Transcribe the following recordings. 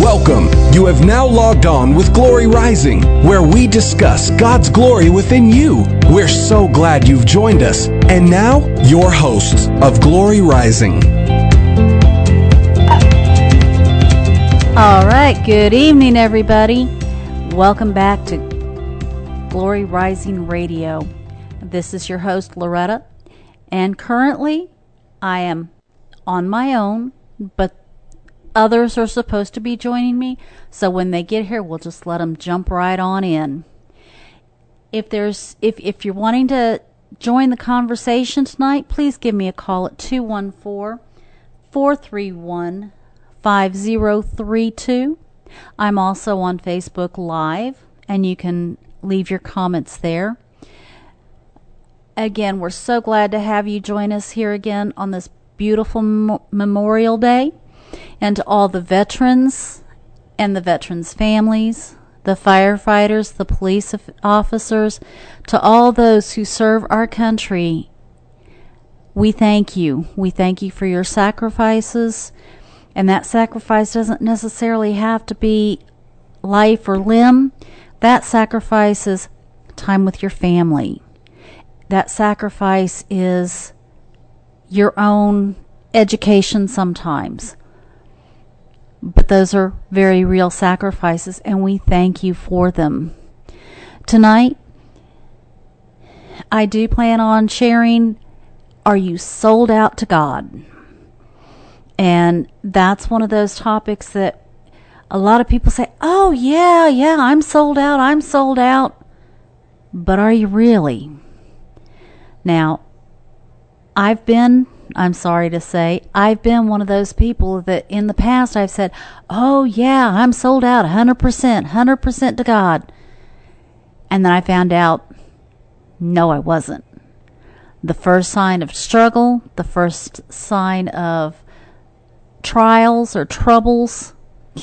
Welcome. You have now logged on with Glory Rising, where we discuss God's glory within you. We're so glad you've joined us. And now, your hosts of Glory Rising. All right, good evening, everybody. Welcome back to Glory Rising Radio. This is your host, Loretta, and currently I am on my own, but others are supposed to be joining me. So when they get here, we'll just let them jump right on in. If there's if if you're wanting to join the conversation tonight, please give me a call at 214 431 5032. I'm also on Facebook Live, and you can leave your comments there. Again, we're so glad to have you join us here again on this beautiful Memorial Day. And to all the veterans and the veterans' families, the firefighters, the police officers, to all those who serve our country, we thank you. We thank you for your sacrifices. And that sacrifice doesn't necessarily have to be life or limb. That sacrifice is time with your family. That sacrifice is your own education sometimes. But those are very real sacrifices, and we thank you for them. Tonight, I do plan on sharing Are you sold out to God? And that's one of those topics that a lot of people say, oh, yeah, yeah, I'm sold out, I'm sold out. But are you really? Now, I've been, I'm sorry to say, I've been one of those people that in the past I've said, oh, yeah, I'm sold out 100%, 100% to God. And then I found out, no, I wasn't. The first sign of struggle, the first sign of trials or troubles,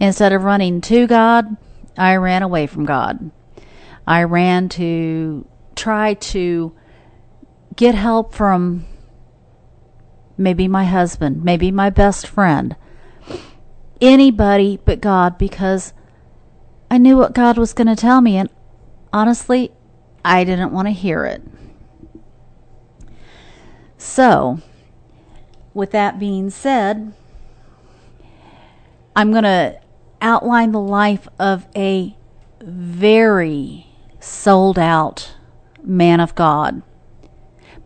instead of running to God, I ran away from God. I ran to try to get help from maybe my husband, maybe my best friend, anybody but God because I knew what God was going to tell me, and honestly, I didn't want to hear it. So, with that being said, I'm going to outline the life of a very sold out man of God.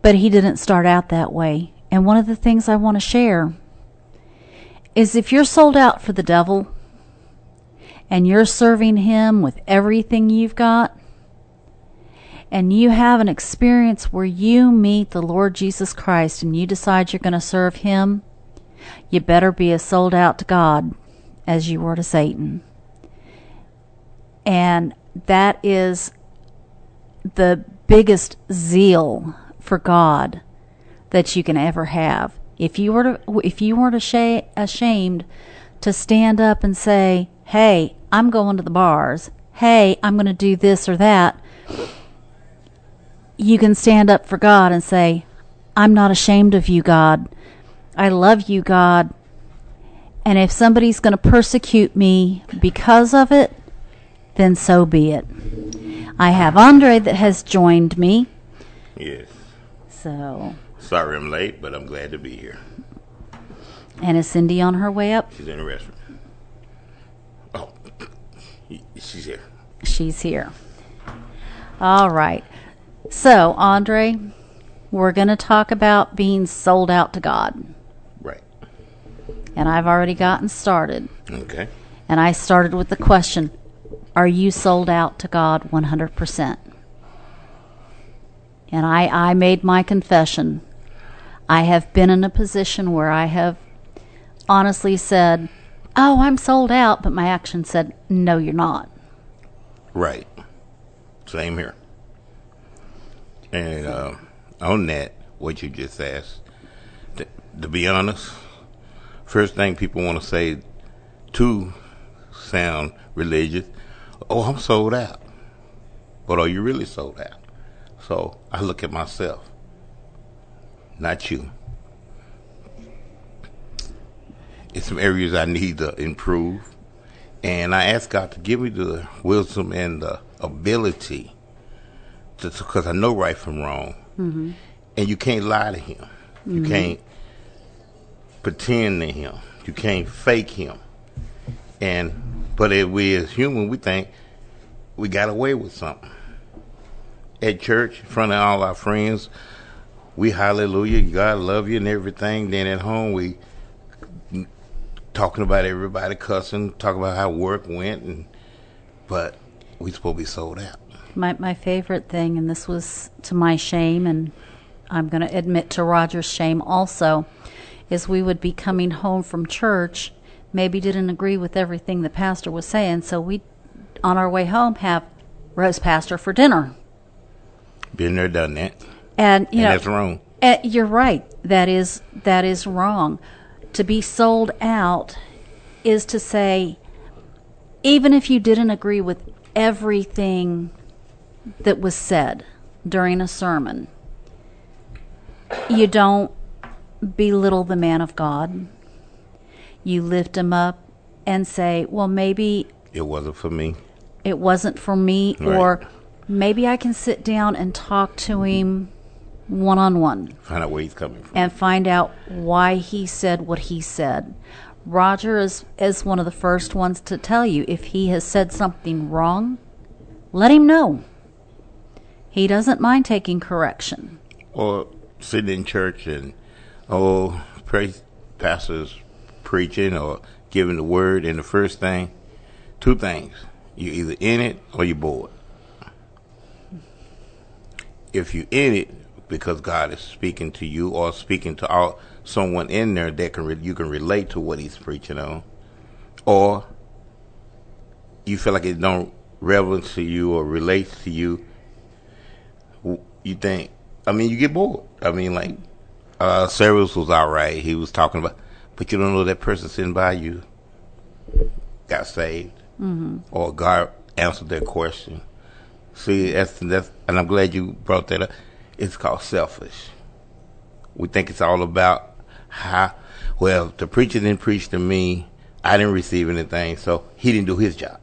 But he didn't start out that way. And one of the things I want to share is if you're sold out for the devil and you're serving him with everything you've got, and you have an experience where you meet the Lord Jesus Christ and you decide you're going to serve Him, you better be as sold out to God as you were to Satan. And that is the biggest zeal for God that you can ever have. If you were to, if you weren't ashamed to stand up and say, "Hey, I'm going to the bars. Hey, I'm going to do this or that," you can stand up for God and say, I'm not ashamed of you, God. I love you, God. And if somebody's going to persecute me because of it, then so be it. I have Andre that has joined me. Yes. So. Sorry I'm late, but I'm glad to be here. And is Cindy on her way up? She's in the restroom. Oh, she's here. She's here. All right. So, Andre, we're going to talk about being sold out to God. Right. And I've already gotten started. Okay. And I started with the question Are you sold out to God 100%? And I, I made my confession. I have been in a position where I have honestly said, Oh, I'm sold out, but my action said, No, you're not. Right. Same here. And uh, on that, what you just asked, to, to be honest, first thing people want to say to sound religious, oh, I'm sold out. But are you really sold out? So I look at myself, not you. it's some areas I need to improve. And I ask God to give me the wisdom and the ability because I know right from wrong. Mm-hmm. And you can't lie to Him. You can't pretend to Him. You can't fake Him. And but if we as human, we think we got away with something. At church, in front of all our friends, we hallelujah, God love you and everything. Then at home, we talking about everybody cussing, talking about how work went, and but we supposed to be sold out. My my favorite thing, and this was to my shame, and I'm going to admit to Roger's shame also, is we would be coming home from church, maybe didn't agree with everything the pastor was saying, so we, on our way home, have roast pastor for dinner. Been there, done that, And you and know, that's wrong. Uh, you're right. That is that is wrong. To be sold out is to say, even if you didn't agree with everything that was said during a sermon, you don't belittle the man of God. You lift him up and say, "Well, maybe It wasn't for me. it wasn't for me," Right. or maybe I can sit down and talk to him one on one Find out where he's coming from. and find out why he said what he said. Roger is, is one of the first ones to tell you if he has said something wrong, let him know. He doesn't mind taking correction. or sitting in church and oh, praise pastors preaching or giving the word, and the first thing, two things: you're either in it or you're bored. If you're in it because God is speaking to you or speaking to all someone in there that can re- you can relate to what He's preaching on, or you feel like it don't relevant to you or relates to you, you think, I mean, you get bored. I mean, like, uh, service was all right. He was talking about, but you don't know that person sitting by you got saved or God answered their question. See, that's, that's, and I'm glad you brought that up. It's called selfish. We think it's all about how, well, the preacher didn't preach to me. I didn't receive anything, so he didn't do his job.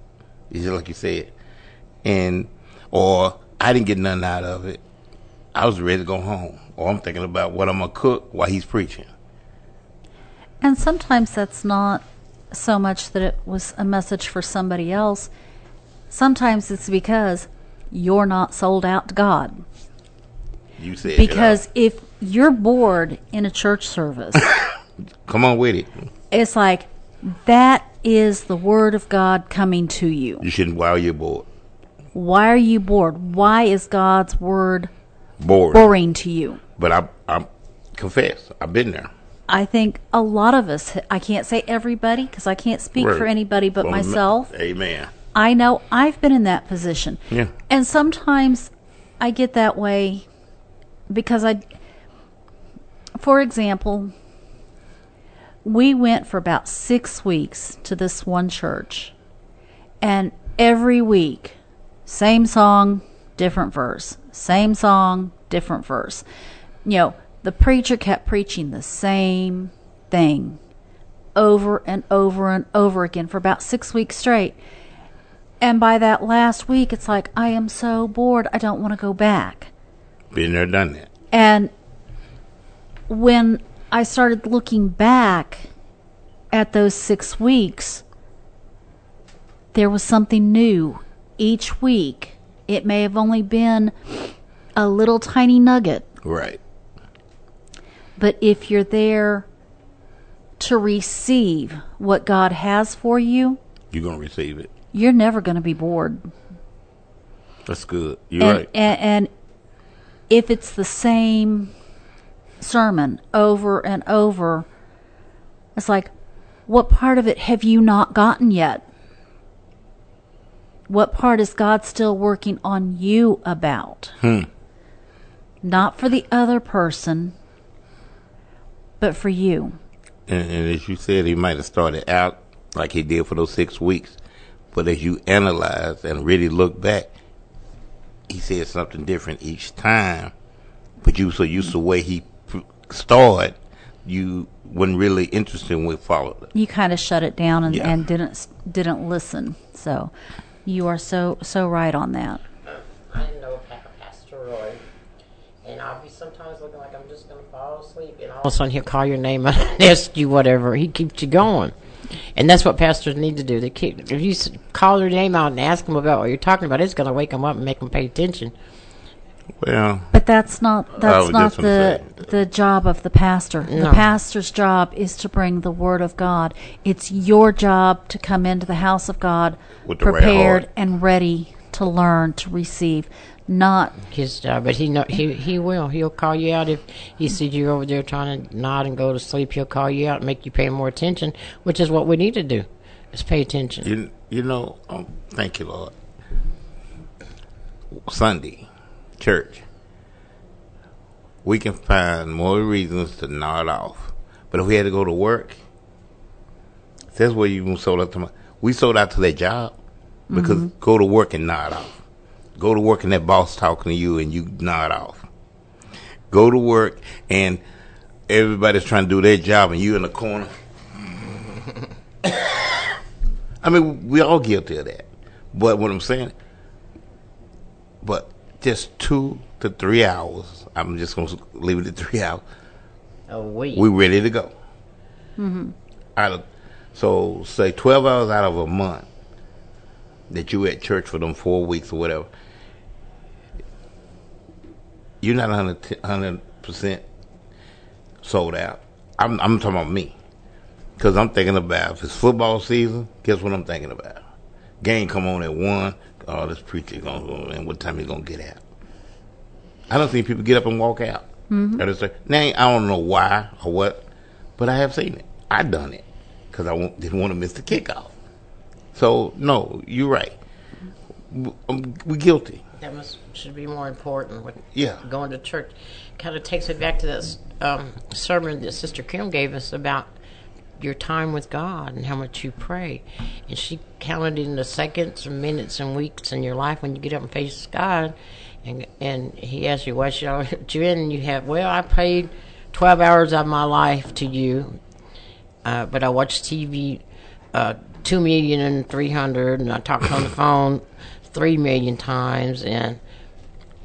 It's just like you said. And, or I didn't get nothing out of it. I was ready to go home. Or I'm thinking about what I'm going to cook while he's preaching. And sometimes that's not so much that it was a message for somebody else. Sometimes it's because you're not sold out to God. You said Because if you're bored in a church service, Come on with it. it's like that is the word of God coming to you. You shouldn't while you're bored. Why are you bored? Why is God's word Bored. boring to you? But I, I confess, I've been there. I think a lot of us, I can't say everybody because I can't speak for anybody but Well, myself. Amen. I know I've been in that position. Yeah. And sometimes I get that way because I, for example, we went for about six weeks to this one church, and every week, same song, different verse, same song, different verse. You know, the preacher kept preaching the same thing over and over and over again for about six weeks straight. And by that last week, it's like, I am so bored, I don't want to go back. Been there, done that. And when I started looking back at those six weeks, there was something new each week. It may have only been a little tiny nugget, Right. but if you're there to receive what God has for you, You're going to receive it. You're never going to be bored. That's good. You're and, right. and, and if it's the same sermon over and over, it's like, what part of it have you not gotten yet? What part is God still working on you about? Hmm. Not for the other person, but for you. And, and as you said, he might have started out like he did for those six weeks. But as you analyze and really look back, he said something different each time. But you so used to the way he started you wasn't really interested in what followed it. You kind of shut it down and, Yeah. and didn't didn't listen. So you are so so right on that. I didn't know Pastor Roy. And I'll be sometimes looking like I'm just going to fall asleep. And all of a sudden he'll call your name and ask you whatever. He keeps you going. And that's what pastors need to do. They keep, if you call their name out and ask them about what you're talking about, it's going to wake them up and make them pay attention. Well, But that's not that's not the the job of the pastor. The pastor's job is to bring the word of God. It's your job to come into the house of God With right prepared and ready to learn to receive, not His job, but he know he he will. He'll call you out if he sees you over there trying to nod and go to sleep. He'll call you out and make you pay more attention, which is what we need to do. Is pay attention. you you know, um, thank you, Lord. Sunday, church. We can find more reasons to nod off, but if we had to go to work, that's where you sold out to. My, we sold out to that job because go to work and nod off. Go to work and that boss talking to you and you nod off. Go to work and everybody's trying to do their job and you in the corner. I mean, we all guilty of that. But what I'm saying, but just two to three hours. I'm just gonna leave it at three hours. A week. We ready to go. Mm-hmm. Out of so say twelve hours out of a month that you at church for them four weeks or whatever. You're not hundred percent sold out. I'm I'm talking about me. Cause I'm thinking about if it's football season, guess what I'm thinking about? Game come on at one. Oh, this preacher gonna go and what time he gonna get out? I don't see people get up and walk out. Mm-hmm. Now I don't know why or what, but I have seen it. I done it because I won't- didn't want to miss the kickoff. So no, you're right. Um, We're guilty. That must should be more important. With Yeah. going to church, kind of takes it back to this um, sermon that Sister Kim gave us about your time with God and how much you pray. And she counted in the seconds and minutes and weeks in your life when you get up and face God. And and He asked you, "What should I you in?" And you have, "Well, I prayed twelve hours of my life to you, uh, but I watched TV." Uh, two million and three hundred, and I talked on the phone three million times, and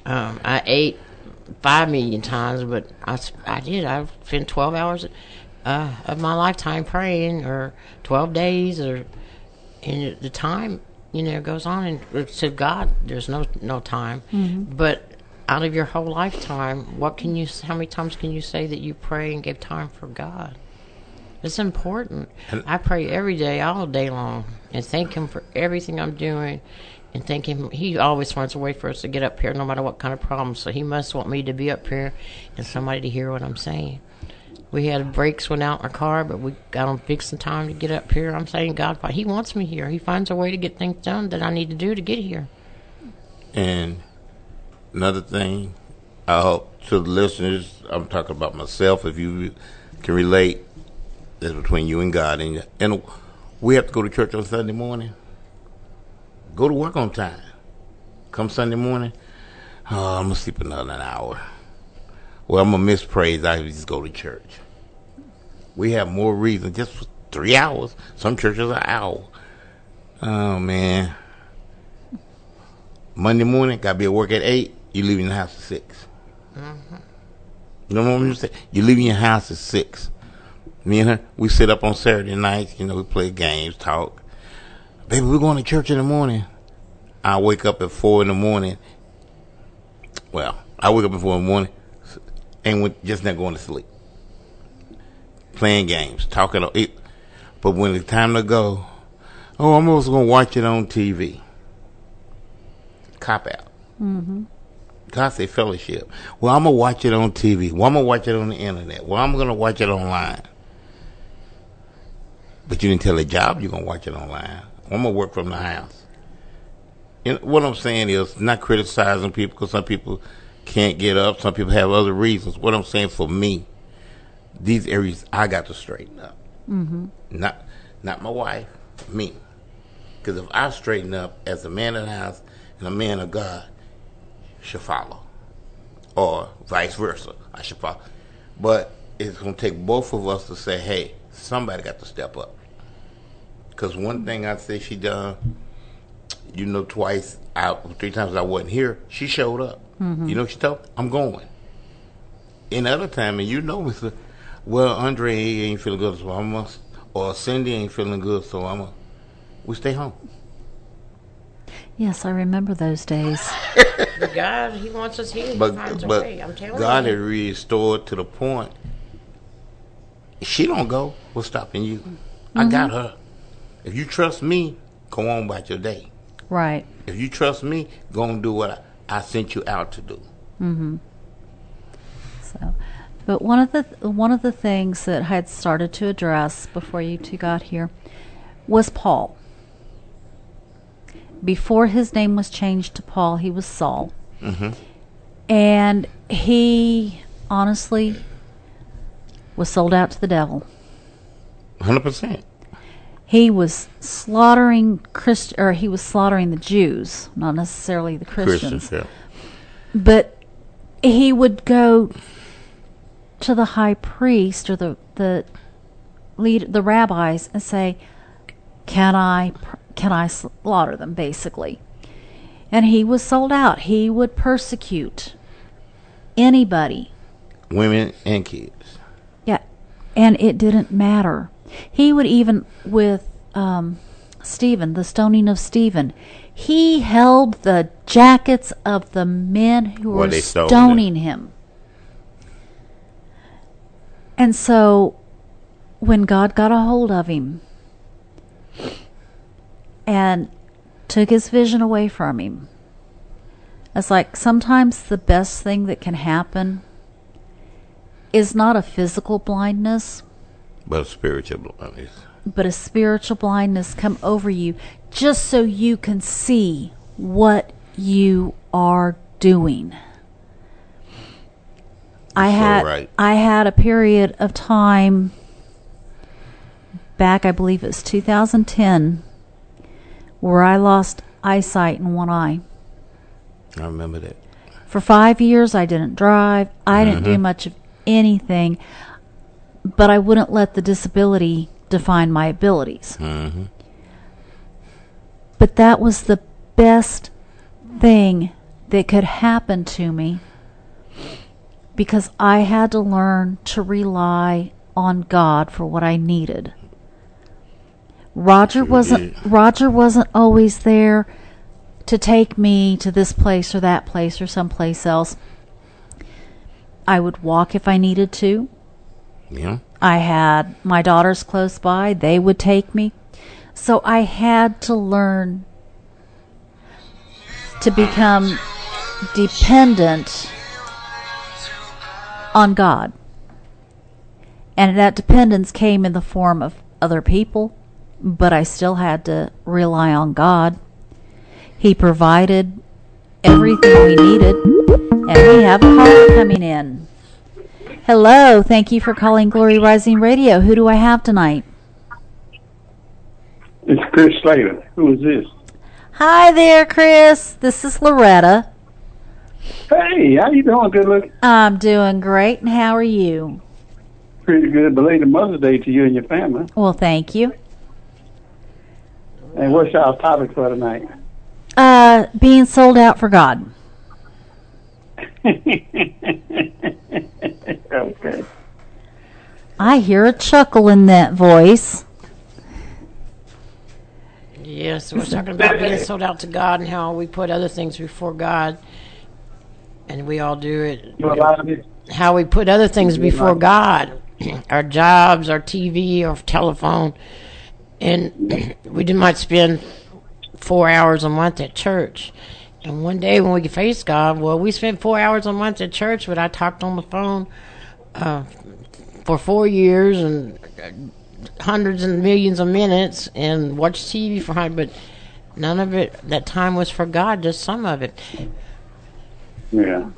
um, I ate five million times, but I, I did. I spent twelve hours uh, of my lifetime praying, or twelve days, or and the time you know goes on. And to God, there's no no time, but out of your whole lifetime, what can you? How many times can you say that you pray and give time for God? It's important. I pray every day, all day long, and thank Him for everything I'm doing. And thank Him, He always finds a way for us to get up here, no matter what kind of problems. So He must want me to be up here and somebody to hear what I'm saying. We had brakes went out in our car, but we got them fixed in time to get up here. I'm saying God, He wants me here. He finds a way to get things done that I need to do to get here. And another thing, I hope to the listeners, I'm talking about myself. If you can relate, that's between you and God. And and we have to go to church on Sunday morning. Go to work on time. Come Sunday morning, uh, oh, I'm gonna sleep another hour. Well, I'm gonna miss praise. I just go to church. We have more reason just for three hours. Some churches an hour. Oh man. Monday morning, gotta be at work at eight. You leaving the house at 6 You know what I'm saying? You leaving your house at six. Me and her, we sit up on Saturday nights. You know, we play games, talk. Baby, we're going to church in the morning. I wake up at four in the morning. Well, I wake up at four in the morning, and with, just not going to sleep. Playing games, talking. It, but when it's time to go, oh, I'm also gonna watch it on TV. Cop out. Mm-hmm. God say fellowship. Well, I'm gonna watch it on TV. Well, I'm gonna watch it on the internet. Well, I'm gonna watch it online. But you didn't tell the job you're gonna watch it online. I'm gonna work from the house. You know, what I'm saying is not criticizing people because some people can't get up. Some people have other reasons. What I'm saying for me, these areas I got to straighten up. Mm-hmm. Not, not my wife, me. Because if I straighten up as a man of the house and a man of God, should follow, or vice versa. I should follow. But it's going to take both of us to say, hey, somebody got to step up. Because one thing I say she done, you know, twice out, three times I wasn't here, she showed up. Mm-hmm. You know, she told, I'm going. In other time, and you know, Mister, well, Andre ain't feeling good, so I'm gonna, or Cindy ain't feeling good, so I'm gonna, we stay home. Yes, I remember those days. God, He wants us here. He But finds a but way. I'm telling God you. had restored to the point. She don't go, what's stopping you? I got mm-hmm. her. If you trust me, go on about your day. Right. If you trust me, go and do what I, I sent you out to do. Mm-hmm. So, but one of the one of the things that I had started to address before you two got here was Paul. Before his name was changed to Paul, he was Saul, and he honestly was sold out to the devil. Hundred percent. He was slaughtering Christ, or he was slaughtering the Jews, not necessarily the Christians. Christians, yeah. but he would go to the high priest or the the lead the rabbis and say can i can i slaughter them basically and he was sold out he would persecute anybody Women and kids. yeah and it didn't matter he would even with um stephen the stoning of stephen he held the jackets of the men who were stoning him. And so when god got a hold of him and took his vision away from him it's like sometimes the best thing that can happen is not a physical blindness, But a spiritual blindness. but a spiritual blindness come over you just so you can see what you are doing. I so had right. I had a period of time back I believe it was 2010 where I lost eyesight in one eye. I remember that. For five years, I didn't drive. I didn't do mm-hmm. much of anything, but I wouldn't let the disability define my abilities. hmm But that was the best thing that could happen to me because I had to learn to rely on God for what I needed. Roger Sure wasn't did. Roger wasn't always there to take me to this place or that place or someplace else. I would walk if I needed to. Yeah. I had my daughters close by, they would take me. So I had to learn to become dependent on God. And that dependence came in the form of other people, but I still had to rely on God. He provided everything we needed, and we have a caller coming in. Hello, thank you for calling Glory Rising Radio. Who do I have tonight? It's Chris Slater. Who is this? Hi there, Chris. This is Loretta. Hey, how you doing? Good looking. I'm doing great, and how are you? Pretty good. Belated Mother's Day to you and your family. Well, thank you. And what's our topic for tonight? Uh, being sold out for God. okay. I hear a chuckle in that voice. Yes, we're talking about being sold out to God and how we put other things before God, and we all do it. You know, a lot of it, How we put other things before God, our jobs, our TV, our telephone, and we do- might spend four hours a month at church. And one day when we face God, well, we spent four hours a month at church, but I talked on the phone uh, for four years and uh, hundreds and millions of minutes and watched TV for hundred, but none of it. That time was for God, just some of it. yeah.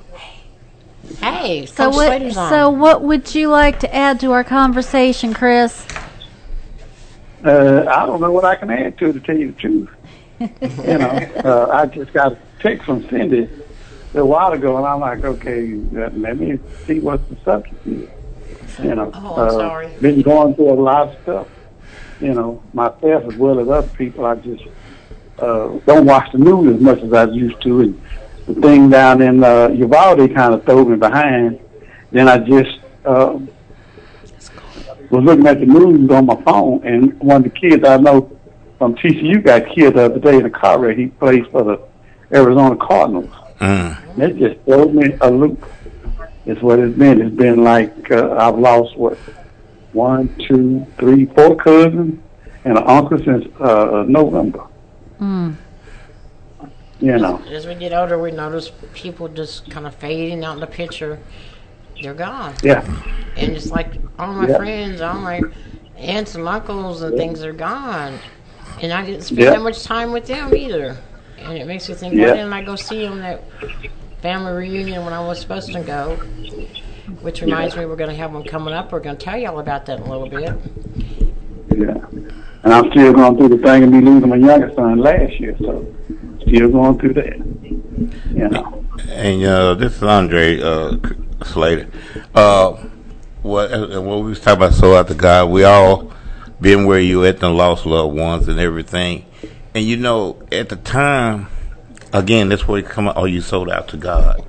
Hey, So Coach what? On. So what would you like to add to our conversation, Chris? Uh, I don't know what I can add to it to tell you the truth. you know, uh, I just got a text from Cindy a while ago, and I'm like, okay, let me see what the subject is. You know, Oh, I'm uh, sorry. been going through a lot of stuff. You know, myself as well as other people. I just uh, don't watch the news as much as I used to. And the thing down in uh, Uvalde kind of threw me behind. Then I just uh, was looking at the news on my phone, and one of the kids I know from TCU got killed the other day in a car wreck. He plays for the Arizona Cardinals. Mm. That just throws me a loop. Is what it's been. It's been like uh, I've lost what one, two, three, four cousins and an uncle since uh, November. Mm. You know, As we get older, we notice people just kind of fading out in the picture. They're gone. yeah, And it's like all my Yeah. friends, all my aunts and uncles and things are gone. And I didn't spend Yeah. that much time with them either. And it makes me think, Yeah. why didn't I go see them that family reunion when I was supposed to go? Which reminds me, we're going to have one coming up. We're going to tell y'all about that in a little bit. yeah. And I'm still going through the thing of me losing my youngest son last year, so still going through that. You know, And uh, this is Andre uh, Slater. Uh, what uh, what we was talking about, so out to God, we all been where you at and lost loved ones and everything. And you know, at the time, again, that's where it come. Are you sold out to God?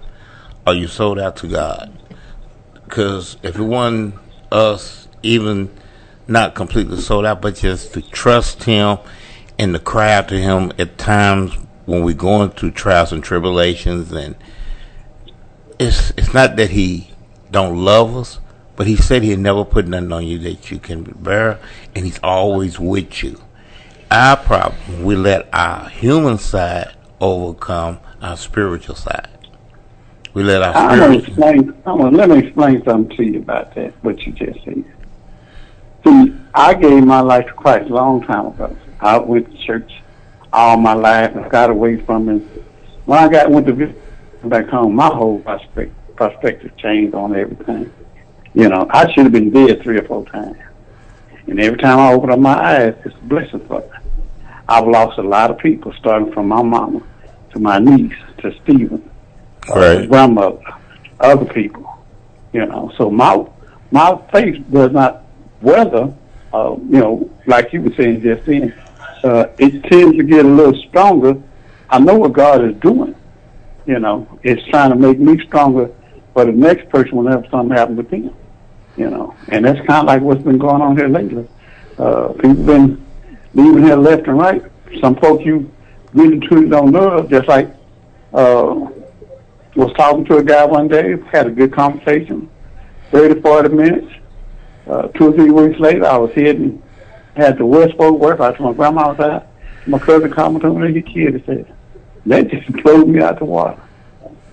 Are you sold out to God? Because if it wasn't us, even not completely sold out, but just to trust Him and to cry out to Him at times when we're going through trials and tribulations, and it's it's not that He don't love us, but He said He'll never put nothing on you that you can bear, and He's always with you. Our problem, we let our human side overcome our spiritual side. We let our I'm gonna explain. I'm gonna let me explain something to you about that. What you just said. See, I gave my life to Christ a long time ago. I went to church all my life and got away from it. When I got went to visit back home, my whole prospect, perspective changed on everything. You know, I should have been dead three or four times. And every time I open up my eyes, it's a blessing for me. I've lost a lot of people, starting from my mama to my niece to Stephen, Right. grandmother, other people. You know, so my my faith does not weather. Uh, you know, like you were saying just then, uh, it tends to get a little stronger. I know what God is doing. You know, it's trying to make me stronger for the next person whenever something happens with them. You know, and that's kind of like what's been going on here lately. Uh, people been leaving here left and right. Some folks you really truly don't know, just like uh, was talking to a guy one day, had a good conversation, 30, 40 minutes. Uh, two or three weeks later, I was heading, had the West work out to my grandma's house. My cousin called me to me, he kid, he said, that just blew me out the water.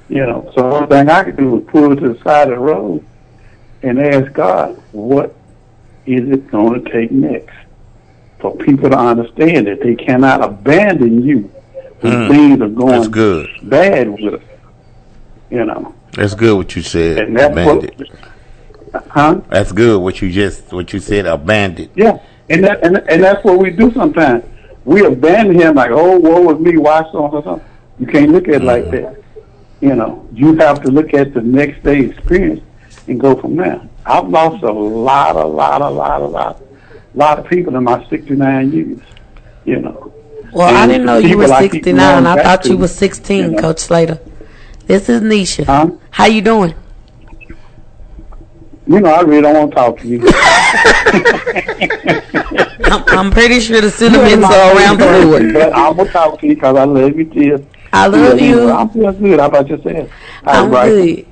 You know, so the only thing I could do was pull to the side of the road and ask God, what is it going to take next? For people to understand that they cannot abandon you when Mm. things are going That's good. bad with us. You know, That's good what you said. and that's Bandit. what, huh? That's good what you just what you said. abandoned. Yeah, and that and, and that's what we do sometimes. We abandon him like, oh, woe is me, why so or something. You can't look at it like that. You know, you have to look at the next day experience and go from there. I've lost a lot, a lot, a lot, a lot, a lot of people in my 69 years. You know. Well, I didn't know you were 69. going I back thought you were 16, you know. Coach Slater. This is Nisha. Huh? How you doing? You know, I really don't want to talk to you. I'm, I'm pretty sure the sentiments are around the board. But I will talk to you because I love you, dear. I love you. I'm feeling good. How about yourself? I'm right. good.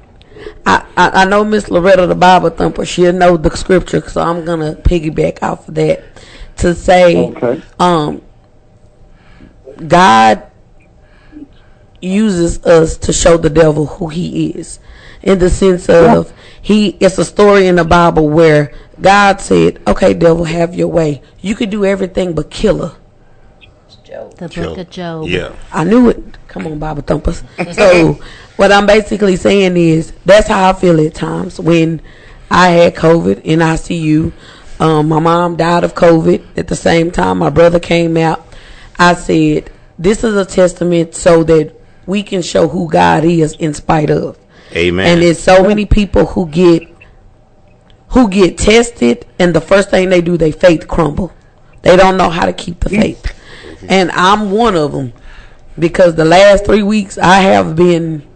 I, I, I know Miss Loretta, the Bible thumper, she'll know the scripture, so I'm going to piggyback off of that to say, Okay. um, God uses us to show the devil who he is. In the sense of he it's a story in the Bible where God said, Okay, devil, have your way. You could do everything but kill her. The book of Job. Yeah. I knew it. Come on, Bible thumpers. so what I'm basically saying is that's how I feel at times when I had COVID in ICU. Um, my mom died of COVID at the same time. My brother came out. I said, "This is a testament so that we can show who God is in spite of." Amen. And there's so many people who get who get tested and the first thing they do, they faith crumble. They don't know how to keep the faith. Mm-hmm. And I'm one of them because the last three weeks I have been,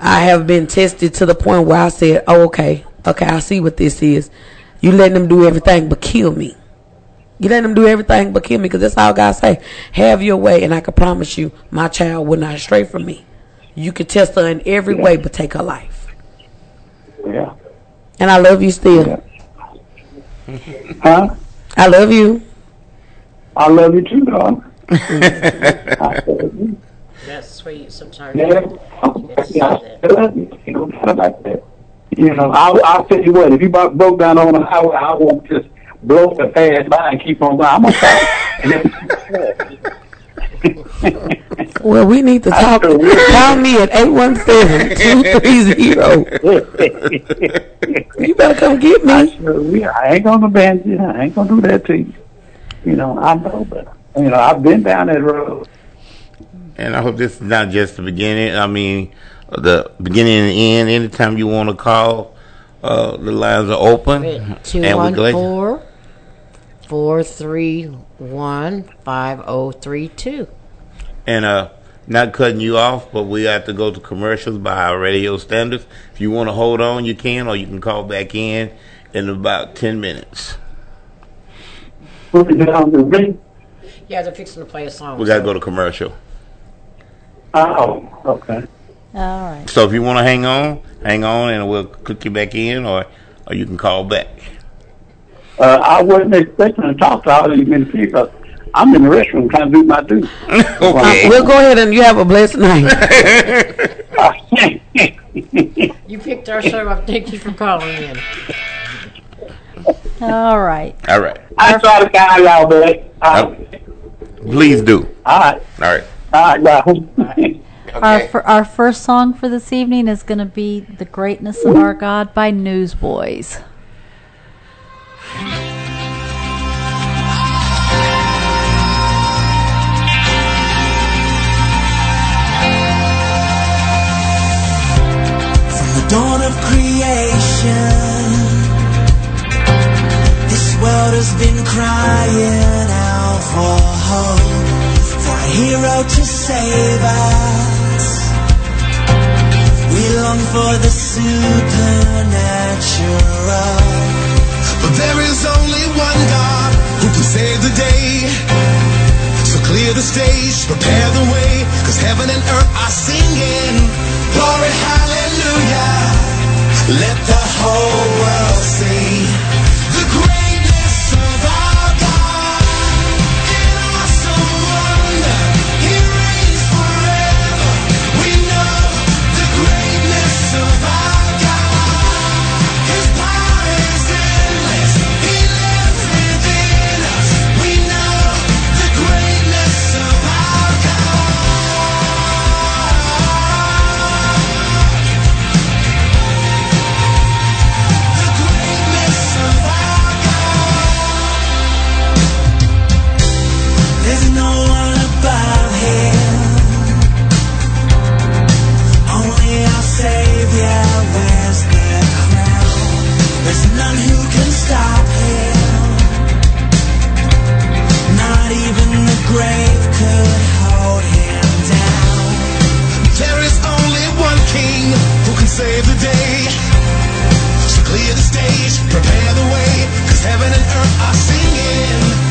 I have been tested to the point where I said, oh, okay, okay, I see what this is. You letting them do everything but kill me. You let them do everything but kill me because that's all God say. Have your way, and I can promise you, my child will not stray from me. You can test her in every way but take her life. Yeah. And I love you still. Yeah. Huh? I love you. I love you too, dog. I love you. That's sweet. Sometimes Yeah. Yeah, I love you. You know, nothing like that. You know, I'll, I'll tell you what, if you about broke down on the highway, I won't just blow the pass by and keep on going. I'm gonna stop. Well, we need to talk. sure will. Call me at 817-230. You better come get me. sure. I ain't gonna abandon you. I ain't gonna do that to you. You know, I know better. You know, I've been down that road. And I hope this is not just the beginning. I mean, the beginning and the end. Anytime you want to call, uh, the lines are open. Two And we're one glad- four four three one five zero three two. And uh, not cutting you off, but we have to go to commercials by our radio standards. If you want to hold on, you can, or you can call back in in about 10 minutes. Put it down the ring. Yeah, they're fixing to play a song. We got to go to commercial. Oh, okay. All right. So if you want to hang on, hang on, and we'll click you back in, or, or you can call back. Uh, I wasn't expecting to talk to all these many people. I'm in the restroom trying to do my duty. okay. We'll go ahead and you have a blessed night. You picked our show up. Thank you for calling in. All right. All right. I try to guide y'all, but uh, Please do. all right, All right. all right, guys. Our, fir- our first song for this evening is going to be The Greatness of Our God by Newsboys. From the dawn of creation, this world has been crying out for hope, for a hero to save us. We long for the supernatural. But there is only one God who can save the day. So clear the stage, prepare the way, cause heaven and earth are singing. Glory, hallelujah. Let the whole world see save the day. So clear the stage, prepare the way, cause heaven and earth are singing.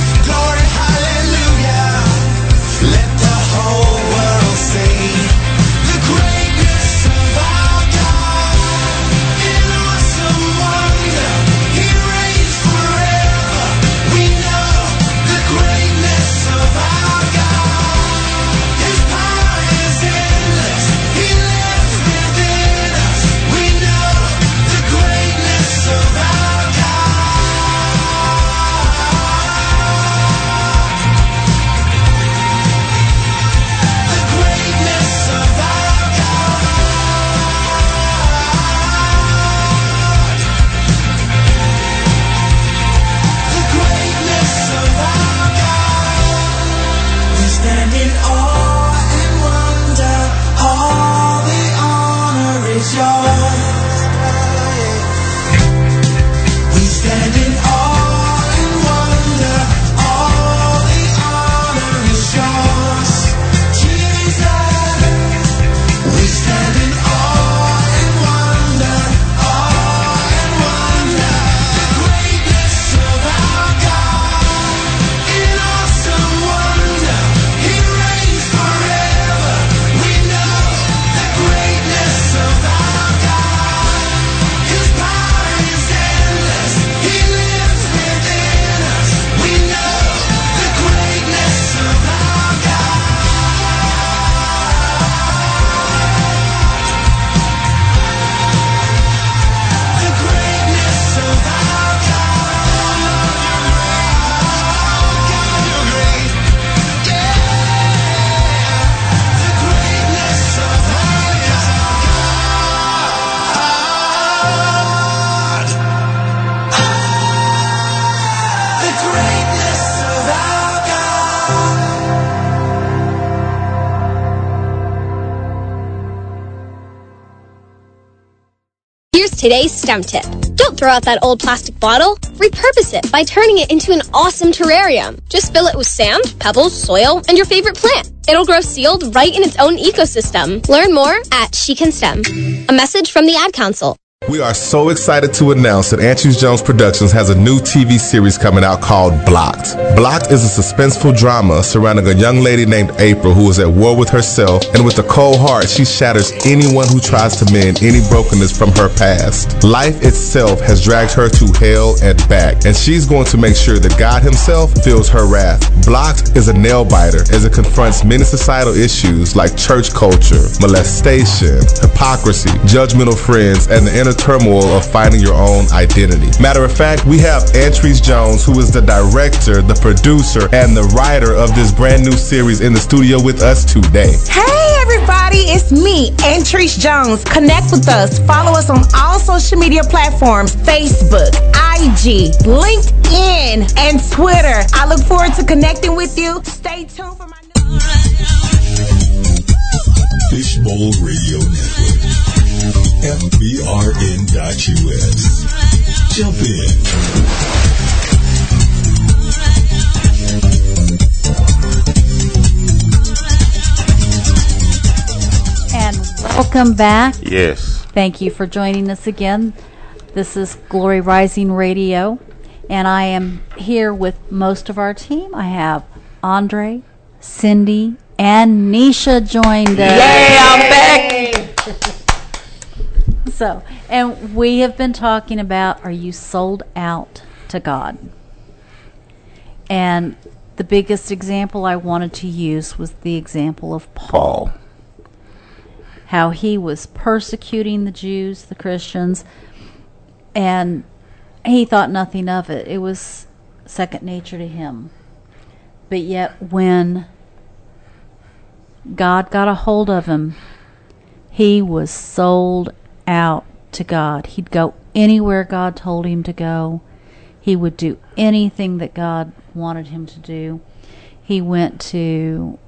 Today's STEM tip. Don't throw out that old plastic bottle. Repurpose it by turning it into an awesome terrarium. Just fill it with sand, pebbles, soil, and your favorite plant. It'll grow sealed right in its own ecosystem. Learn more at She Can STEM. A message from the Ad Council. We are so excited to announce that Andrews Jones Productions has a new TV series coming out called Blocked. Blocked is a suspenseful drama surrounding a young lady named April who is at war with herself, and with a cold heart, she shatters anyone who tries to mend any brokenness from her past. Life itself has dragged her to hell and back, and she's going to make sure that God Himself feels her wrath. Blocked is a nail biter as it confronts many societal issues like church culture, molestation, hypocrisy, judgmental friends, and the inner turmoil of finding your own identity. Matter of fact, we have Antreese Jones, who is the director, the producer, and the writer of this brand new series in the studio with us today. Hey everybody, it's me, Antreese Jones. Connect with us. Follow us on all social media platforms Facebook, IG, LinkedIn, and Twitter. I look forward to connecting with you. Stay tuned for my new Fishbowl Radio Network. FBRN.US. Jump in. And welcome back. Yes. Thank you for joining us again. This is Glory Rising Radio, and I am here with most of our team. I have Andre, Cindy, and Nisha joined us. Yay, I'm back. So, and we have been talking about are you sold out to God? And the biggest example I wanted to use was the example of Paul. How he was persecuting the Jews, the Christians, and he thought nothing of it. It was second nature to him. But yet, when God got a hold of him, he was sold out to God. He'd go anywhere God told him to go. He would do anything that God wanted him to do. He went to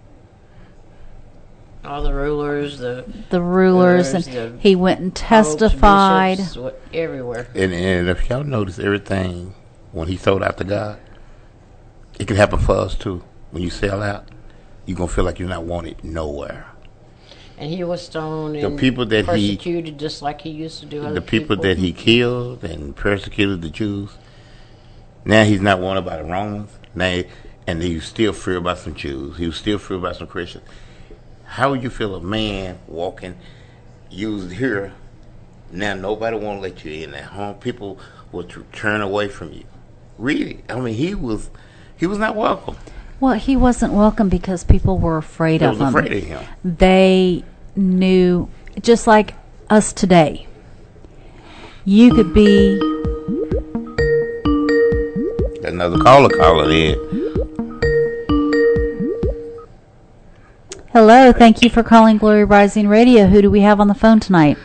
All the rulers, the the rulers, rulers, and the he went and testified. bishops, what- everywhere. And, and if y'all notice everything when he sold out to God, it can happen for us too. When you sell out, you're gonna feel like you're not wanted nowhere. And he was stoned The and people that he- persecuted just like he used to do other the people, that he killed and persecuted the Jews. Now he's not wanted by the Romans. Now, and he was still feared about some Jews. He was still feared about some Christians. How would you feel a man walking, you was here, now nobody want to let you in at home. People will turn away from you. Really, I mean, he was, he was not welcome. Well, he wasn't welcome because people were afraid of him. afraid of him. They knew, just like us today. You could be Another caller calling in. Hello, thank you for calling Glory Rising Radio. Who do we have on the phone tonight?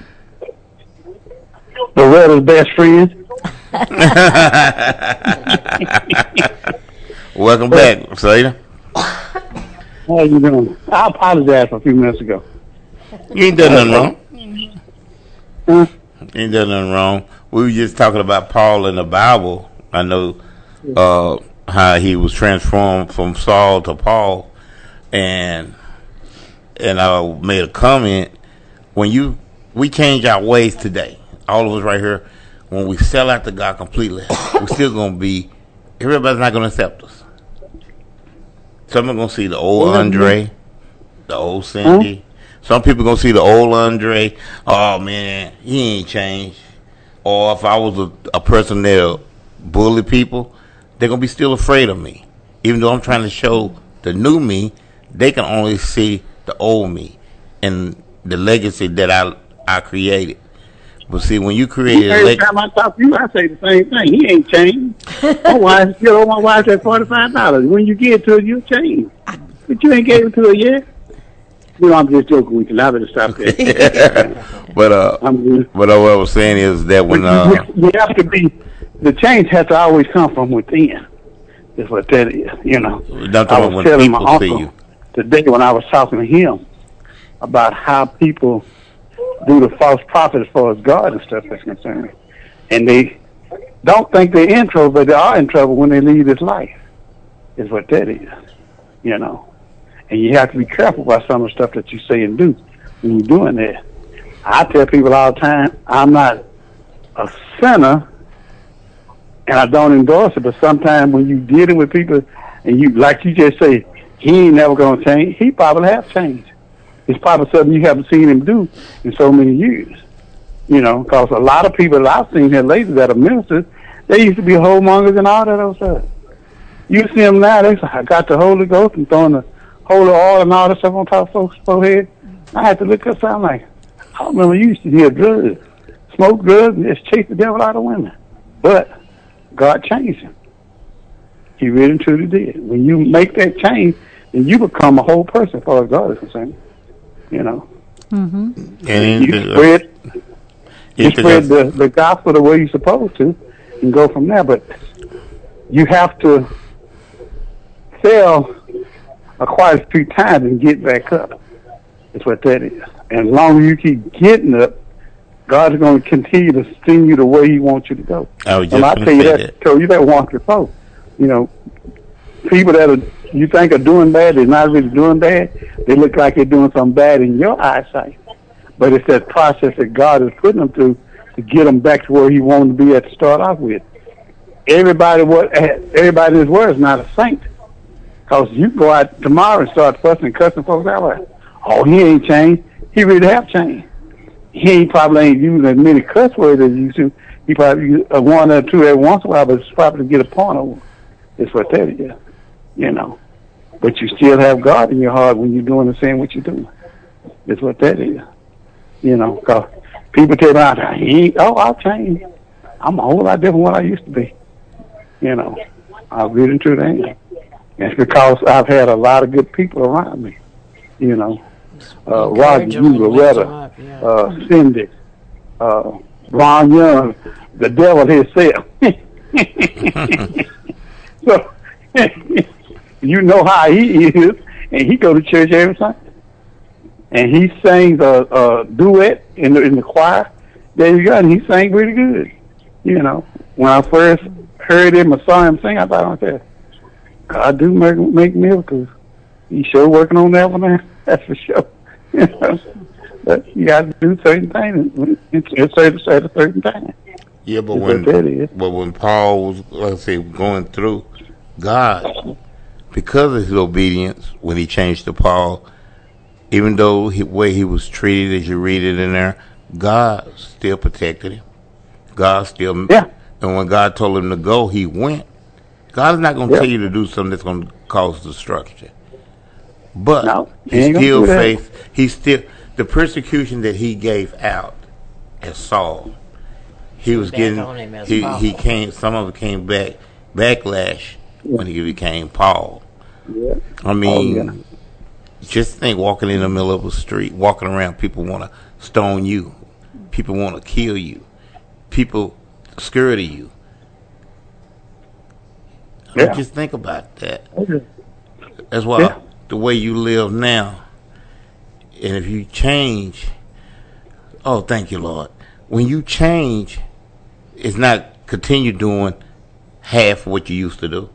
Loretta's best friend. Welcome back, Sada. How you doing? I apologize for a few minutes ago. You ain't done nothing wrong. You ain't done nothing wrong. We were just talking about Paul in the Bible. I know uh, how he was transformed from Saul to Paul, and and I made a comment when you we change our ways today. All of us right here, when we sell out to God completely, we're still gonna be. Everybody's not gonna accept us. Some are gonna see the old Andre, the old Cindy. Some people gonna see the old Andre. Oh man, he ain't changed. Or if I was a, a person that bully people, they're gonna be still afraid of me. Even though I'm trying to show the new me, they can only see the old me and the legacy that I I created. But see, when you create Every legacy, time I talk to you, I say the same thing. He ain't changed. my wife, you know, my wife at forty five dollars. When you get to it, you change. But you ain't gave it to her yet. You know, I'm just joking with you. I better stop that. but uh, but uh, what I was saying is that when uh, you have to be. The change has to always come from within. Is what that is. You know. Not I was telling my people uncle you. today when I was talking to him about how people do the false prophet as far as God and stuff is concerned. And they don't think they're in trouble, but they are in trouble when they leave this life. Is what that is, you know. And you have to be careful about some of the stuff that you say and do when you're doing that. I tell people all the time, I'm not a sinner, and I don't endorse it. But sometimes when you're dealing with people, and you like you just say, he ain't never gonna change. He probably have changed. It's probably something you haven't seen him do in so many years. You know, because a lot of people that I've seen here lately that are ministers, they used to be homongers and all that other stuff. You see them now, they say, I got the Holy Ghost and throwing the holy oil and all that stuff on top of folks' forehead. I had to look up something like, I remember you used to hear drugs, smoke drugs, and just chase the devil out of women. But God changed him. He really truly did. When you make that change, then you become a whole person as far as God is concerned. You know. Mm-hmm. And you uh, spread you it- spread the, the gospel the way you're supposed to and go from there. But you have to fail a quite a few times and get back up. That's what that is. And as long as you keep getting up, God is going to continue to send you the way He wants you to go. I was just and I gonna tell you that, that. told you that once before. You know, people that are you think are doing bad, they're not really doing bad. They look like they're doing something bad in your eyesight. But it's that process that God is putting them through to get them back to where He wanted to be at to start off with. Everybody, what everybody in this world is not a saint. Because you go out tomorrow and start fussing and cussing folks out like, oh, he ain't changed. He really have changed. He ain't probably ain't using as many cuss words as used to. He probably use uh, one or two every once in a while, but it's probably to get a point over. It's what that is, you know. But you still have God in your heart when you're doing the same what you're doing. It's what that is, you know. Because people tell me, "Ah, he ain't, oh, I'll change. I'm a whole lot different than what I used to be. You know, I really and truly am. And it's because I've had a lot of good people around me. You know, uh, Roger, Encourage 'em you, and lift Loretta, 'em yeah. uh, Cindy, uh, Ron Young, the devil himself. so, you know how he is, and he go to church every Sunday. And he sings a, a duet in the in the choir. There you go, and he sang pretty good. You know, when I first heard him or saw him sing, I thought I said, God do make make miracles. He's sure working on that one there. That's for sure. You know, but you got to do certain things at a certain, certain time. Yeah, but when but when Paul was, I say, going through God, because of his obedience, when he changed to Paul, even though the way he was treated, as you read it in there, God still protected him. God still, yeah. And when God told him to go, he went. God is not going to Yeah. tell you to do something that's going to cause destruction. But he he still do faced. He still the persecution that he gave out as Saul. He was getting on him as he Paul. he came. Some of it came back backlash when he became Paul. Yeah. I oh, mean, Oh, yeah. just think walking in the middle of a street, walking around, people want to stone you, people want to kill you, people scared of you. I mean, Yeah. just think about that. Okay. That's why Yeah. the way you live now, and if you change, oh, thank you, Lord. When you change, it's not continue doing half what you used to do.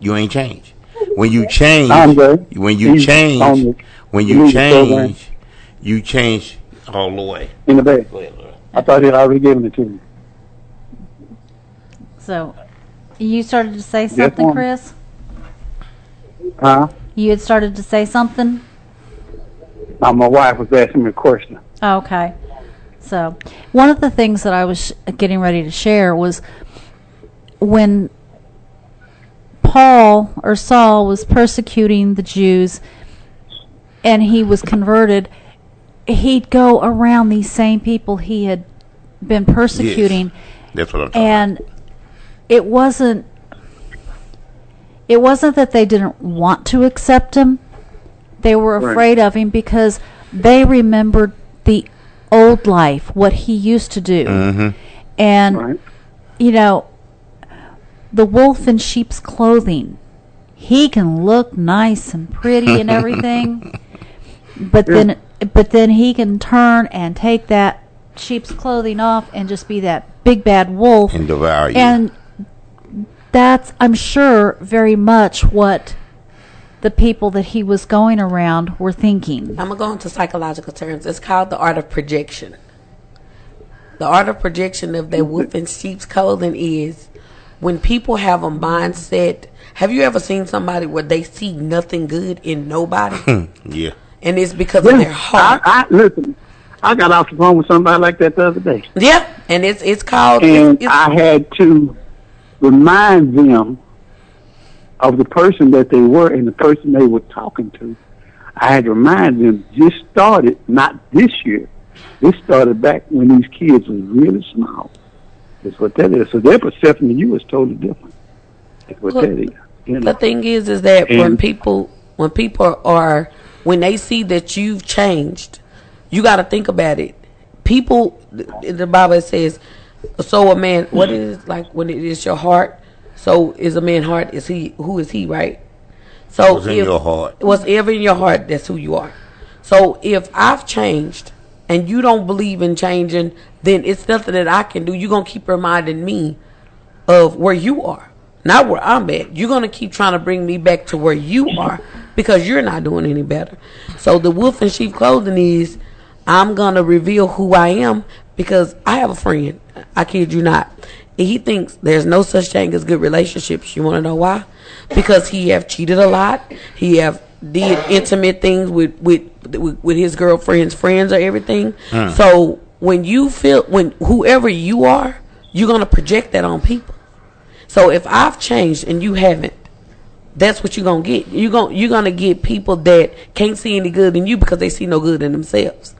You ain't changed. When you change, I'm good. when you He's change, when you needs to program. change, you change all the way. In the bed. Go. I thought he had already given it to me. So, you started to say something, ma'am. Chris? Huh? You had started to say something? Uh, my wife was asking me a question. Okay. So, one of the things that I was getting ready to share was when Paul or Saul was persecuting the Jews and he was converted, he'd go around these same people he had been persecuting That's what I'm talking and it wasn't it wasn't that they didn't want to accept him they were Right. afraid of him because they remembered the old life what he used to do Mhm. and you know the wolf in sheep's clothing he can look nice and pretty and everything but then but then he can turn and take that sheep's clothing off and just be that big bad wolf And devour you. and that's i'm sure very much what the people that he was going around were thinking I'm gonna go into psychological terms. It's called the art of projection. The art of projection of that wolf in sheep's clothing is when people have a mindset. Have you ever seen somebody where they see nothing good in nobody, hmm, yeah. and it's because of their heart? I, I listen. I got off the phone with somebody like that the other day, Yeah, and it's it's called. and it's, I had to remind them of the person that they were and the person they were talking to. I had to remind them this started not this year. This started back when these kids was really small. That's what that is. So their perception of you is totally different. That's what Look, that is. You know? The thing is, is that when people, when people are, when they see that you've changed, you got to think about it. People, the the Bible says, so a man, what is it like when it is your heart? So is a man heart? Is he who is he? Right. So What's in your heart? What's ever in your heart? That's who you are. So if I've changed and you don't believe in changing, then it's nothing that I can do. You're gonna keep reminding me of where you are, not where I'm at. You're gonna keep trying to bring me back to where you are because you're not doing any better. So the wolf in sheep clothing is I'm gonna reveal who I am because I have a friend. I kid you not. And he thinks there's no such thing as good relationships. You wanna know why? Because he have cheated a lot. He have did intimate things with with with, with his girlfriend's friends or everything. Mm. So when you feel when whoever you are, you're gonna project that on people. So if I've changed and you haven't, that's what you're gonna get. You're gonna you're gonna get people that can't see any good in you because they see no good in themselves,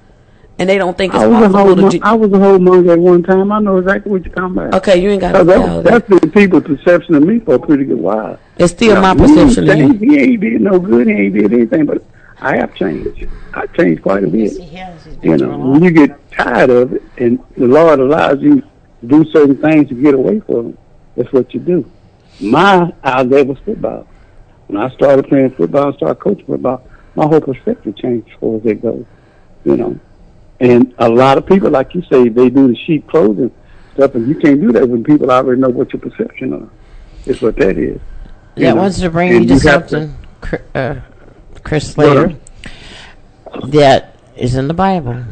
and they don't think it's I was a whole to. mon- I was a whole monkey at one time. I know exactly what you're talking about. Okay, you ain't So say all that's, the people's perception of me for a pretty good while. It's still my he ain't perception of you. He ain't did no good. He ain't did anything. But I have changed. I changed quite a bit. You know, when you get tired of it, and the Lord allows you to do certain things to get away from it, that's what you do. My outlet was football. When I started playing football and started coaching football, my whole perspective changed as far as that goes. You know, and a lot of people, like you say, they do the sheep clothing stuff, and you can't do that when people already know what your perception are. Is what that is. That know, wants to bring and to you to- something, Chr- uh, Chris Slater, that is in the Bible.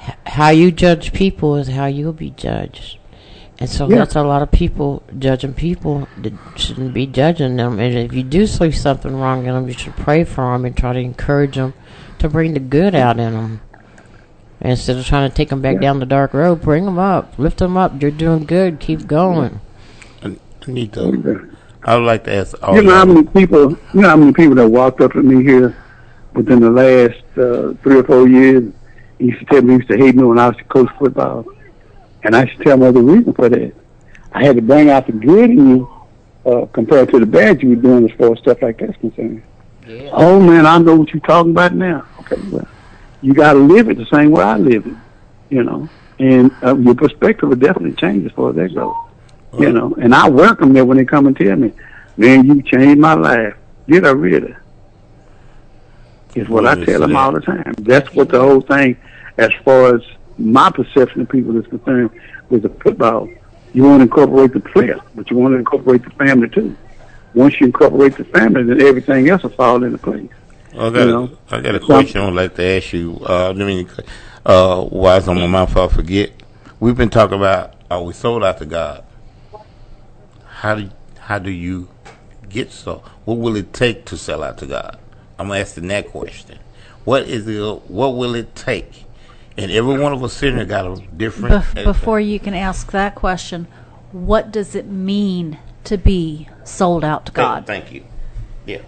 H- how you judge people is how you'll be judged. And so Yeah. that's a lot of people judging people that shouldn't be judging them. And if you do see something wrong in them, you should pray for them and try to encourage them to bring the good out in them. Instead of trying to take them back Yeah. down the dark road, bring them up, lift them up. You're doing good. Keep going. I need to. I would like to ask all you know how many people? You know how many people that walked up to me here within the last uh, three or four years? He used to tell me he used to hate me when I was to coach football, and I should tell them the reason for that. I had to bring out the good in you uh, compared to the bad you were doing as far as stuff like that's concerned. Oh man, I know what you're talking about now. Okay, well, you got to live it the same way I live it, you know, and uh, your perspective will definitely change as far as that goes. You know, and I welcome them when they come and tell me, "Man, you changed my life." Did I really? Is what I Well, tell them all the time. That's what the whole thing, as far as my perception of people is concerned, with the football. You want to incorporate the player, but you want to incorporate the family too. Once you incorporate the family, then everything else will fall into place. I got, You know? a, I got a question I'd like to ask you. Uh, let me, uh, why it's on my mouth, I forget. We've been talking about, are we sold out to God? How do, how do you get so? What will it take to sell out to God? I'm asking that question. What is it, what will it take? And every one of us sitting here got a different. Bef- before you can ask that question, what does it mean to be sold out to Thank- God? Thank, you. Yeah.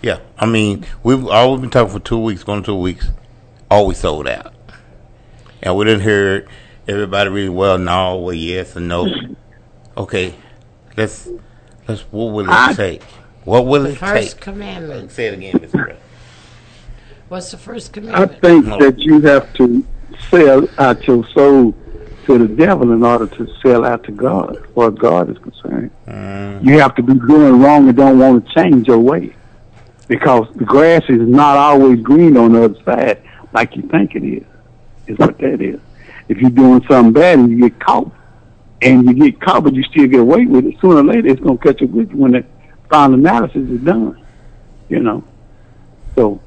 Yeah. I mean, we've always been talking for two weeks, going two weeks, always sold out. And we didn't hear everybody really well, no, well, yes, and no. Okay. Let's, let's, what will it I- take? What will The it first take? commandment. Say it again, Mr. What's the first commandment? I think No. that you have to sell out your soul to the devil in order to sell out to God, as far as God is concerned. Mm, You have to be doing wrong and don't want to change your way. Because the grass is not always green on the other side, like you think it is. Is what that is. If you're doing something bad and you get caught, and you get caught, but you still get away with it, sooner or later it's gonna catch up with you when the final analysis is done. You know. So,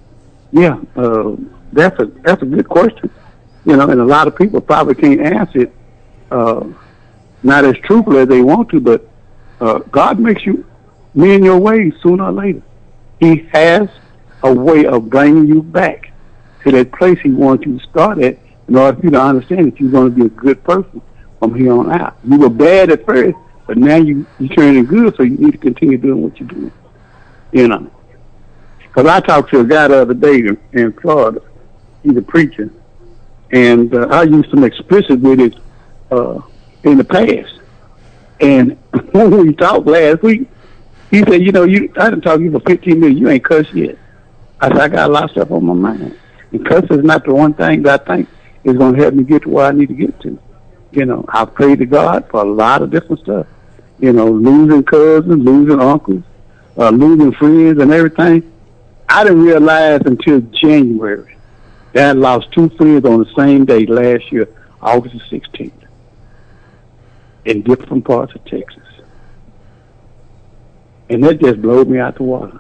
yeah, uh, that's a that's a good question. You know, and a lot of people probably can't answer it uh, not as truthfully as they want to, but uh, God makes you mend your ways sooner or later. He has a way of bringing you back to that place He wants you to start at in order for you to understand that you're going to be a good person from here on out. You were bad at first, but now you you turning good, so you need to continue doing what you're doing. You know, because I talked to a guy the other day in, in Florida. He's a preacher, and uh, I used some explicit with it uh, in the past. And when we talked last week, he said, "You know, you I didn't talk to you for 15 minutes. You ain't cussed yet." I said, "I got a lot of stuff on my mind, and cuss is not the one thing that I think is going to help me get to where I need to get to." You know, I prayed to God for a lot of different stuff. You know, losing cousins, losing uncles, uh, losing friends, and everything. I didn't realize until January that I lost two friends on the same day last year, August the 16th, in different parts of Texas. And that just blew me out the water.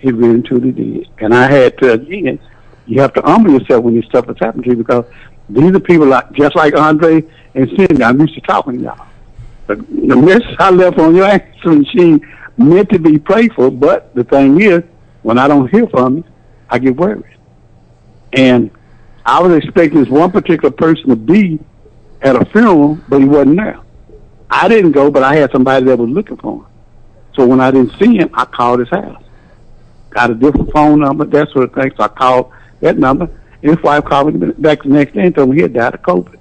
It really truly did. And I had to, again, you have to humble yourself when this stuff is happening to you because these are people like, just like Andre and Cindy. I'm used to talking to y'all. But the message I left on your answering machine meant to be playful, but the thing is, when I don't hear from you, I get worried. And I was expecting this one particular person to be at a funeral, but he wasn't there. I didn't go, but I had somebody that was looking for him. So when I didn't see him, I called his house. Got a different phone number, that sort of thing. So I called that number. His wife called me back the next day and told me he had died of COVID.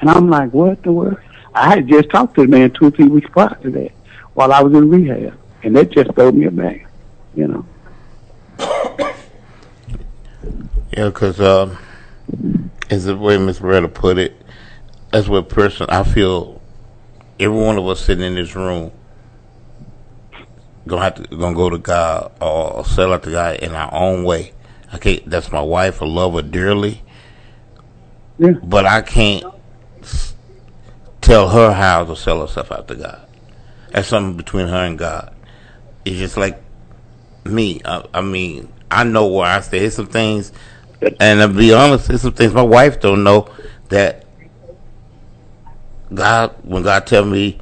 And I'm like, what the world? I had just talked to the man two or three weeks prior to that while I was in rehab. And that just threw me back, you know. Yeah, because um, as the way Miss Beretta put it, that's what person I feel. Every one of us sitting in this room gonna have to gonna go to God or sell out to God in our own way. Okay, that's my wife. I love her dearly, Yeah. but I can't tell her how to sell herself out to God. That's something between her and God. It's just like me. I, I mean, I know where I stay. There's some things, and to be honest, there's some things my wife don't know that God, when God tell me,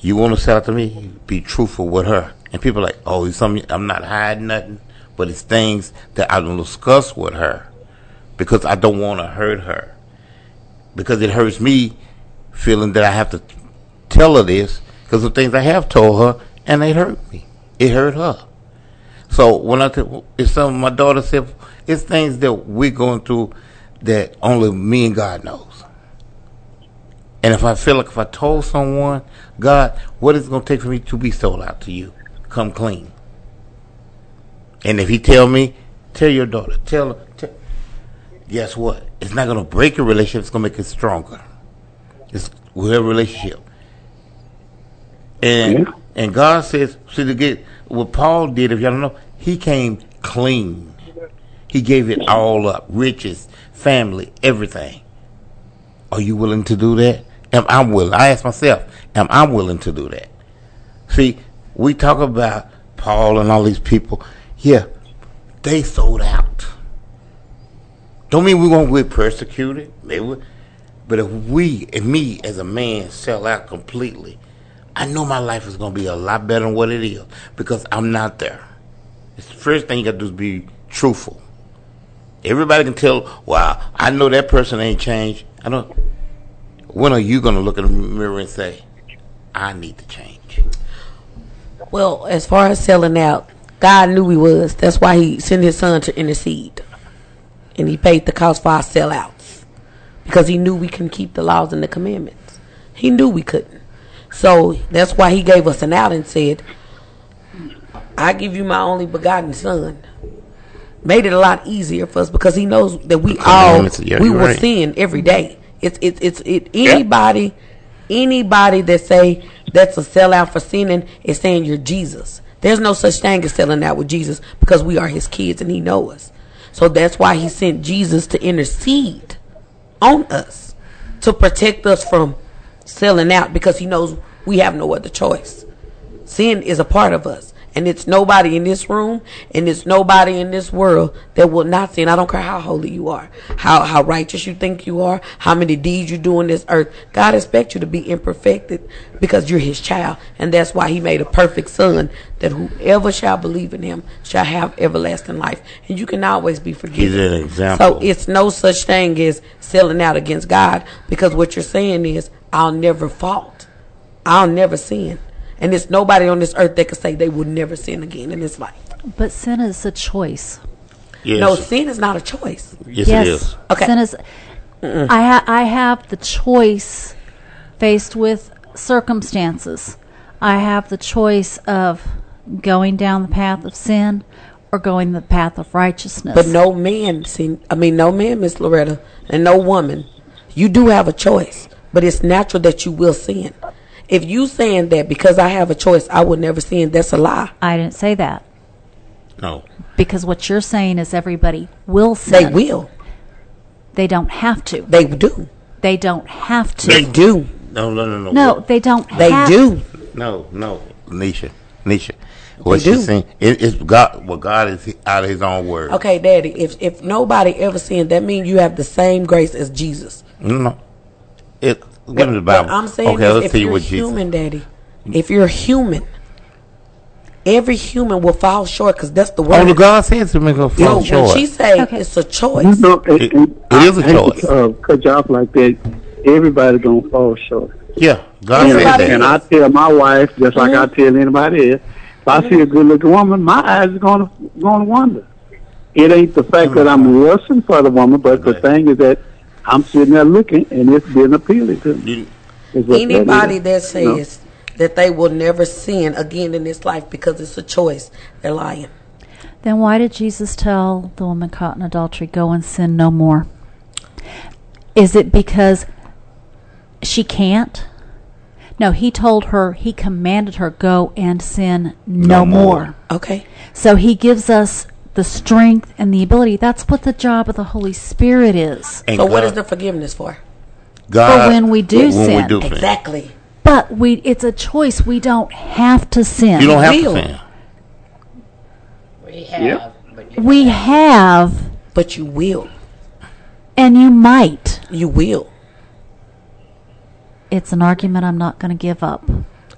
you want to sell it to me, be truthful with her. And people are like, oh, it's something, I'm not hiding nothing, but it's things that I don't discuss with her because I don't want to hurt her. Because it hurts me feeling that I have to tell her this because the things I have told her and they hurt me. It hurt her. So when I tell, it's something my daughter said, it's things that we're going through that only me and God knows. And if I feel like if I told someone, God, what is it going to take for me to be sold out to you? Come clean. And if he tell me, tell your daughter, tell her, tell, guess what? It's not going to break your relationship. It's going to make it stronger. It's we have a relationship. And and God says, see to get what Paul did, if y'all don't know, he came clean. He gave it all up, riches, family, everything. Are you willing to do that? Am I willing? I ask myself, am I willing to do that? See, we talk about Paul and all these people. Yeah, they sold out. Don't mean we're gonna get persecuted. Maybe, but if we, and me as a man, sell out completely, I know my life is gonna be a lot better than what it is because I'm not there. It's the first thing you gotta do is be truthful. Everybody can tell. Wow, I know that person ain't changed. I don't. When are you gonna look in the mirror and say, "I need to change"? Well, as far as selling out, God knew we was. That's why He sent His Son to intercede, and He paid the cost for our sellouts because He knew we couldn't keep the laws and the commandments. He knew we couldn't, so that's why He gave us an out and said, "I give you my only begotten Son." Made it a lot easier for us because He knows that we all yeah, we will right. sin every day. It's it's it's it anybody anybody that say that's a sellout for sinning is saying you're Jesus. There's no such thing as selling out with Jesus because we are his kids and he know us. So that's why he sent Jesus to intercede on us to protect us from selling out because he knows we have no other choice. Sin is a part of us. And it's nobody in this room and it's nobody in this world that will not sin. I don't care how holy you are, how, how righteous you think you are, how many deeds you do on this earth. God expects you to be imperfected because you're his child. And that's why he made a perfect son that whoever shall believe in him shall have everlasting life. And you can always be forgiven. He's an example. So it's no such thing as selling out against God because what you're saying is, I'll never fault. I'll never sin. And there's nobody on this earth that can say they will never sin again in this life. But sin is a choice. Yes. No, sin is not a choice. Yes, it is. Okay. Sin is. I ha- I have the choice faced with circumstances. I have the choice of going down the path of sin or going the path of righteousness. But no man, sin. I mean, no man, Miss Loretta, and no woman. You do have a choice, but it's natural that you will sin. If you saying that because I have a choice, I will never sin, that's a lie. I didn't say that No. because what you're saying is everybody will sin. They will. They don't have to. They do. They don't have to. They do. No, no, no, no. No, they don't. They have- do. No, no, Nisha, Nisha. What They she's do. saying, it, it's God. What God is out of His own word. Okay, Daddy. If if nobody ever sinned, that means you have the same grace as Jesus. No, no. It. Give me the Bible. I'm saying okay, is, let's if see you're what Jesus. human, Daddy, if you're human, every human will fall short because that's the word. Oh, the God says to make a No, fall when short. she say it's a choice. You know, and, It- it is a I hate choice. To, uh, cut you off like that. Everybody gonna fall short. yeah, God And, said that. and I tell my wife just like I tell anybody else. If I see a good looking woman, my eyes are gonna gonna wander. It ain't the fact that I'm lusting for the woman, but the thing is that I'm sitting there looking and it's been appealing to me. You- Is that Anybody that You know? says that they will never sin again in this life because it's a choice, they're lying. Then why did Jesus tell the woman caught in adultery, go and sin no more? Is it because she can't? No, he told her, he commanded her, go and sin no, No more. more. Okay. So he gives us the strength and the ability. That's what the job of the Holy Spirit is. and So God- is the forgiveness for? God, For when we do when sin. We do sin. Exactly. But we it's a choice. We don't have to sin. You don't have Will. to sin. We have, Yep. but you we have But you will. and you might. You will. It's an argument I'm not going to give up.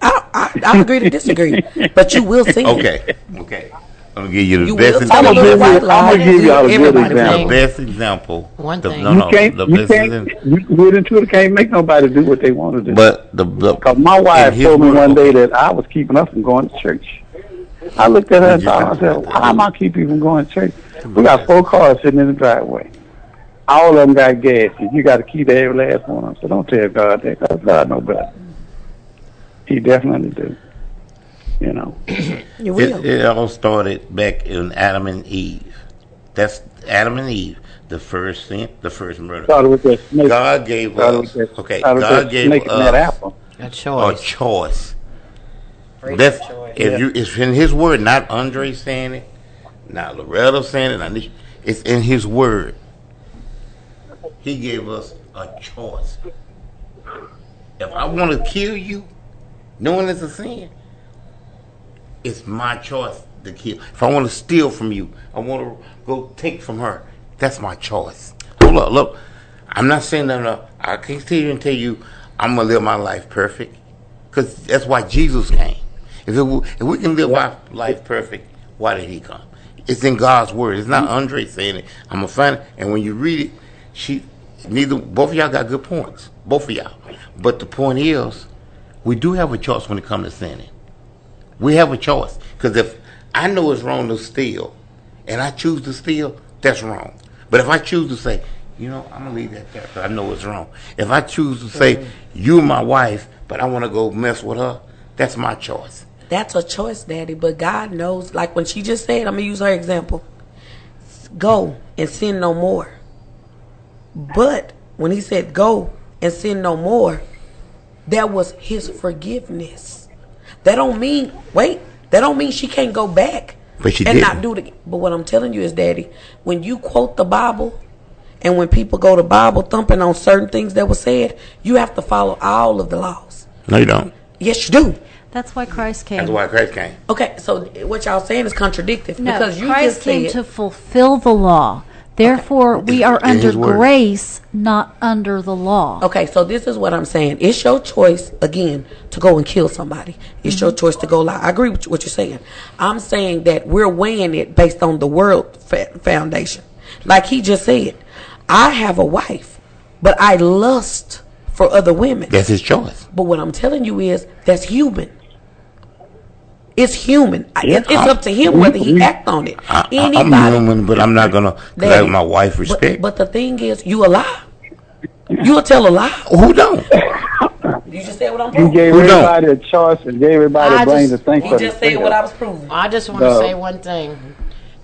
I, I, I agree to disagree, but you will sin. Okay, okay. I'm gonna give you the You best will example. I'm gonna give you, I'm gonna give y'all a good Everybody The best example. One the, thing. No, You can't, the you can't, example. you can get into can't make nobody do what they want to do. But the, the Cause my wife told me one day that I was keeping us from going to church. I looked at her and thought, I said, why am I keeping you from going to church? We got four cars sitting in the driveway. All of them got gas. and You got to keep every last one of them. So don't tell God that, because God know better. He definitely do. You know. You will. It, it all started back in Adam and Eve. That's Adam and Eve, the first sin, the first murder. Started with that snake. God gave Started us, with that, okay, started with God that gave snake and that apple. a a choice. choice. That's choice. if you it's in His word, not Andre saying it, not Loretta saying it. It's in His word. He gave us a choice. If I want to kill you, knowing it's a sin, it's my choice to kill. If I want to steal from you, I want to go take from her. That's my choice. Hold up, look. I'm not saying that. I can't sit here and tell you I'm gonna live my life perfect, because that's why Jesus came. If, it, if we can live our life perfect, why did He come? It's in God's word. It's not Andre saying it. I'm gonna find and when you read it, she neither both of y'all got good points. Both of y'all. But the point is, we do have a choice when it comes to sinning. We have a choice. Because if I know it's wrong to steal, and I choose to steal, that's wrong. But if I choose to say, you know, I'm gonna leave that there 'cause I know it's wrong. If I choose to say, you're my wife, but I want to go mess with her, that's my choice. That's a choice, Daddy. But God knows. Like when she just said, I'm gonna use her example. Go and sin no more. But when he said go and sin no more, that was his forgiveness. That don't mean wait. That don't mean she can't go back But she and didn't. not do it again. But what I'm telling you is, Daddy, when you quote the Bible, and when people go to Bible thumping on certain things that were said, you have to follow all of the laws. No, you don't. Yes, you do. That's why Christ came. That's why Christ came. Okay, so what y'all saying is contradictory No, because you Christ just came to fulfill the law. Therefore, we are In under His word. grace, not under the law. Okay, so this is what I'm saying. It's your choice again to go and kill somebody. It's your mm-hmm. choice to go lie. I agree with what you're saying. I'm saying that we're weighing it based on the world fa- foundation. Like he just said, I have a wife, but I lust for other women. That's his choice. But what I'm telling you is that's human. It's human. Yeah. It's, it's up to him whether he act on it. I, I, Anybody. I'm human, but I'm not gonna. Cause I Daddy, have my wife but- respect. But, the thing is, you a lie. You'll tell a lie. Who don't? You just said what I'm You proving. gave Who don't? everybody a choice and gave everybody I a brain just- to think He for just said what I was proving. I just want to No. say one thing.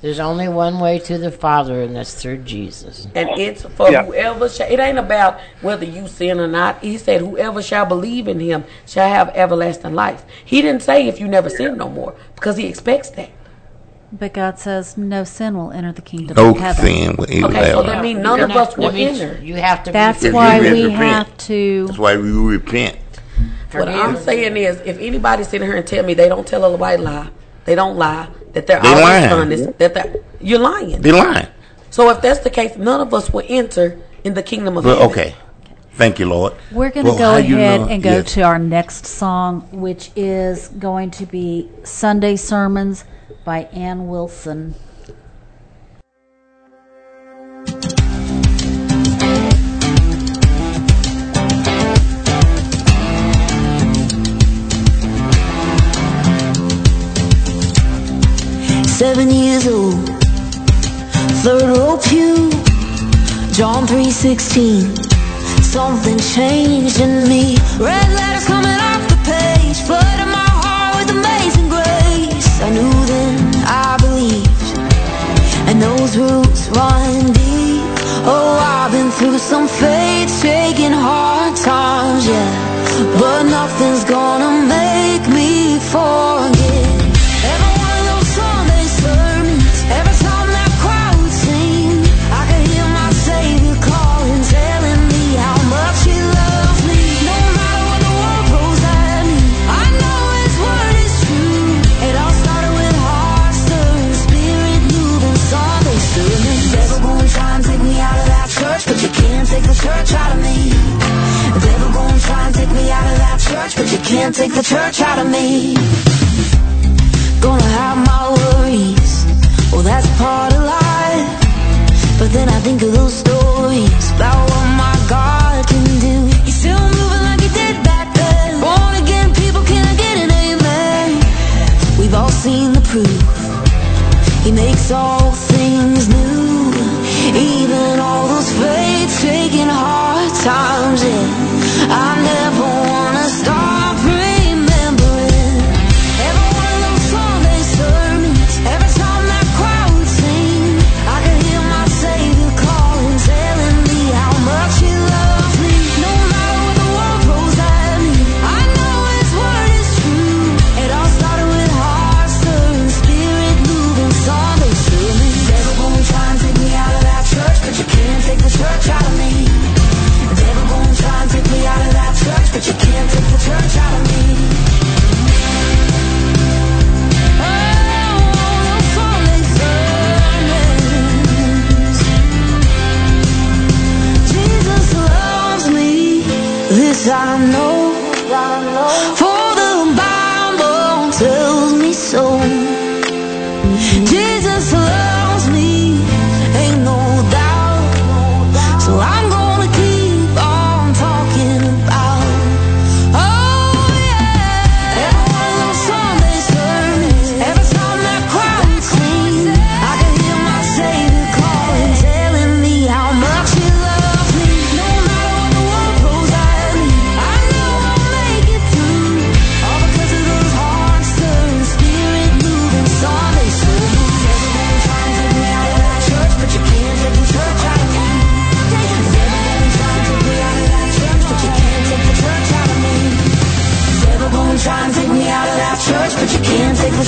There's only one way to the Father, and that's through Jesus. And it's for Yeah. whoever shall, it ain't about whether you sin or not. He said, whoever shall believe in him shall have everlasting life. He didn't say if you never sin no more because he expects that. But God says no sin will enter the kingdom No of heaven. No sin will enter Okay, so heaven. that means none of us will That enter. You have to. That's If why we repent. have to. That's why we repent. What I'm saying is, if anybody sitting here and tell me they don't tell a white lie, they don't lie, that they're They always lying. honest, that they're, you're lying. They're lying. So if that's the case, none of us will enter in the kingdom of But heaven. okay. Thank you, Lord. We're going to Well, go how you ahead know- and go yes. to our next song, which is going to be Sunday Sermons by Anne Wilson. Seven years old, third row pew, John 3:16. Something changed in me. Red letters coming off the page, flooding my heart with amazing grace. I knew then, I believed, and those roots run deep. Oh, I've been through some faith-shaking hard times, yeah, but nothing's gonna make me forget. Can't take the church out of me. Gonna have my worries. Well, that's part of life. But then I think of those stories about what my God can do. He's still moving like he did back then. Born again, people can I get an amen. We've all seen the proof. He makes all things new. Even all those faith-shaking hard times. Yeah, I never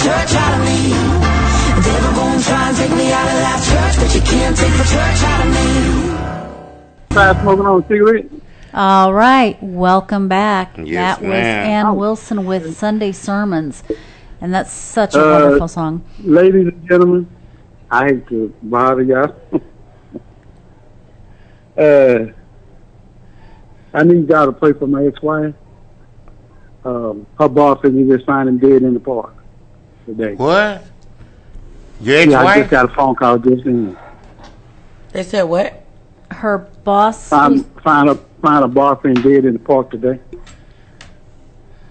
church, but you can't take the church out of me. The devil gonna try and take me out of that church, but you can't take the church out of me. Try smoking on a cigarette. All right, welcome back. Yes, that was ma'am. Anne Wilson with Sunday Sermons, and that's such a Uh, wonderful song. Ladies and gentlemen, I hate to bother y'all. uh, I need y'all to pray for my ex-wife. Um, her boyfriend you just found him dead in the park today. What? Your Yeah, I just got a phone call just then. They said what? Her boss. Found, found a found a boyfriend dead in the park today.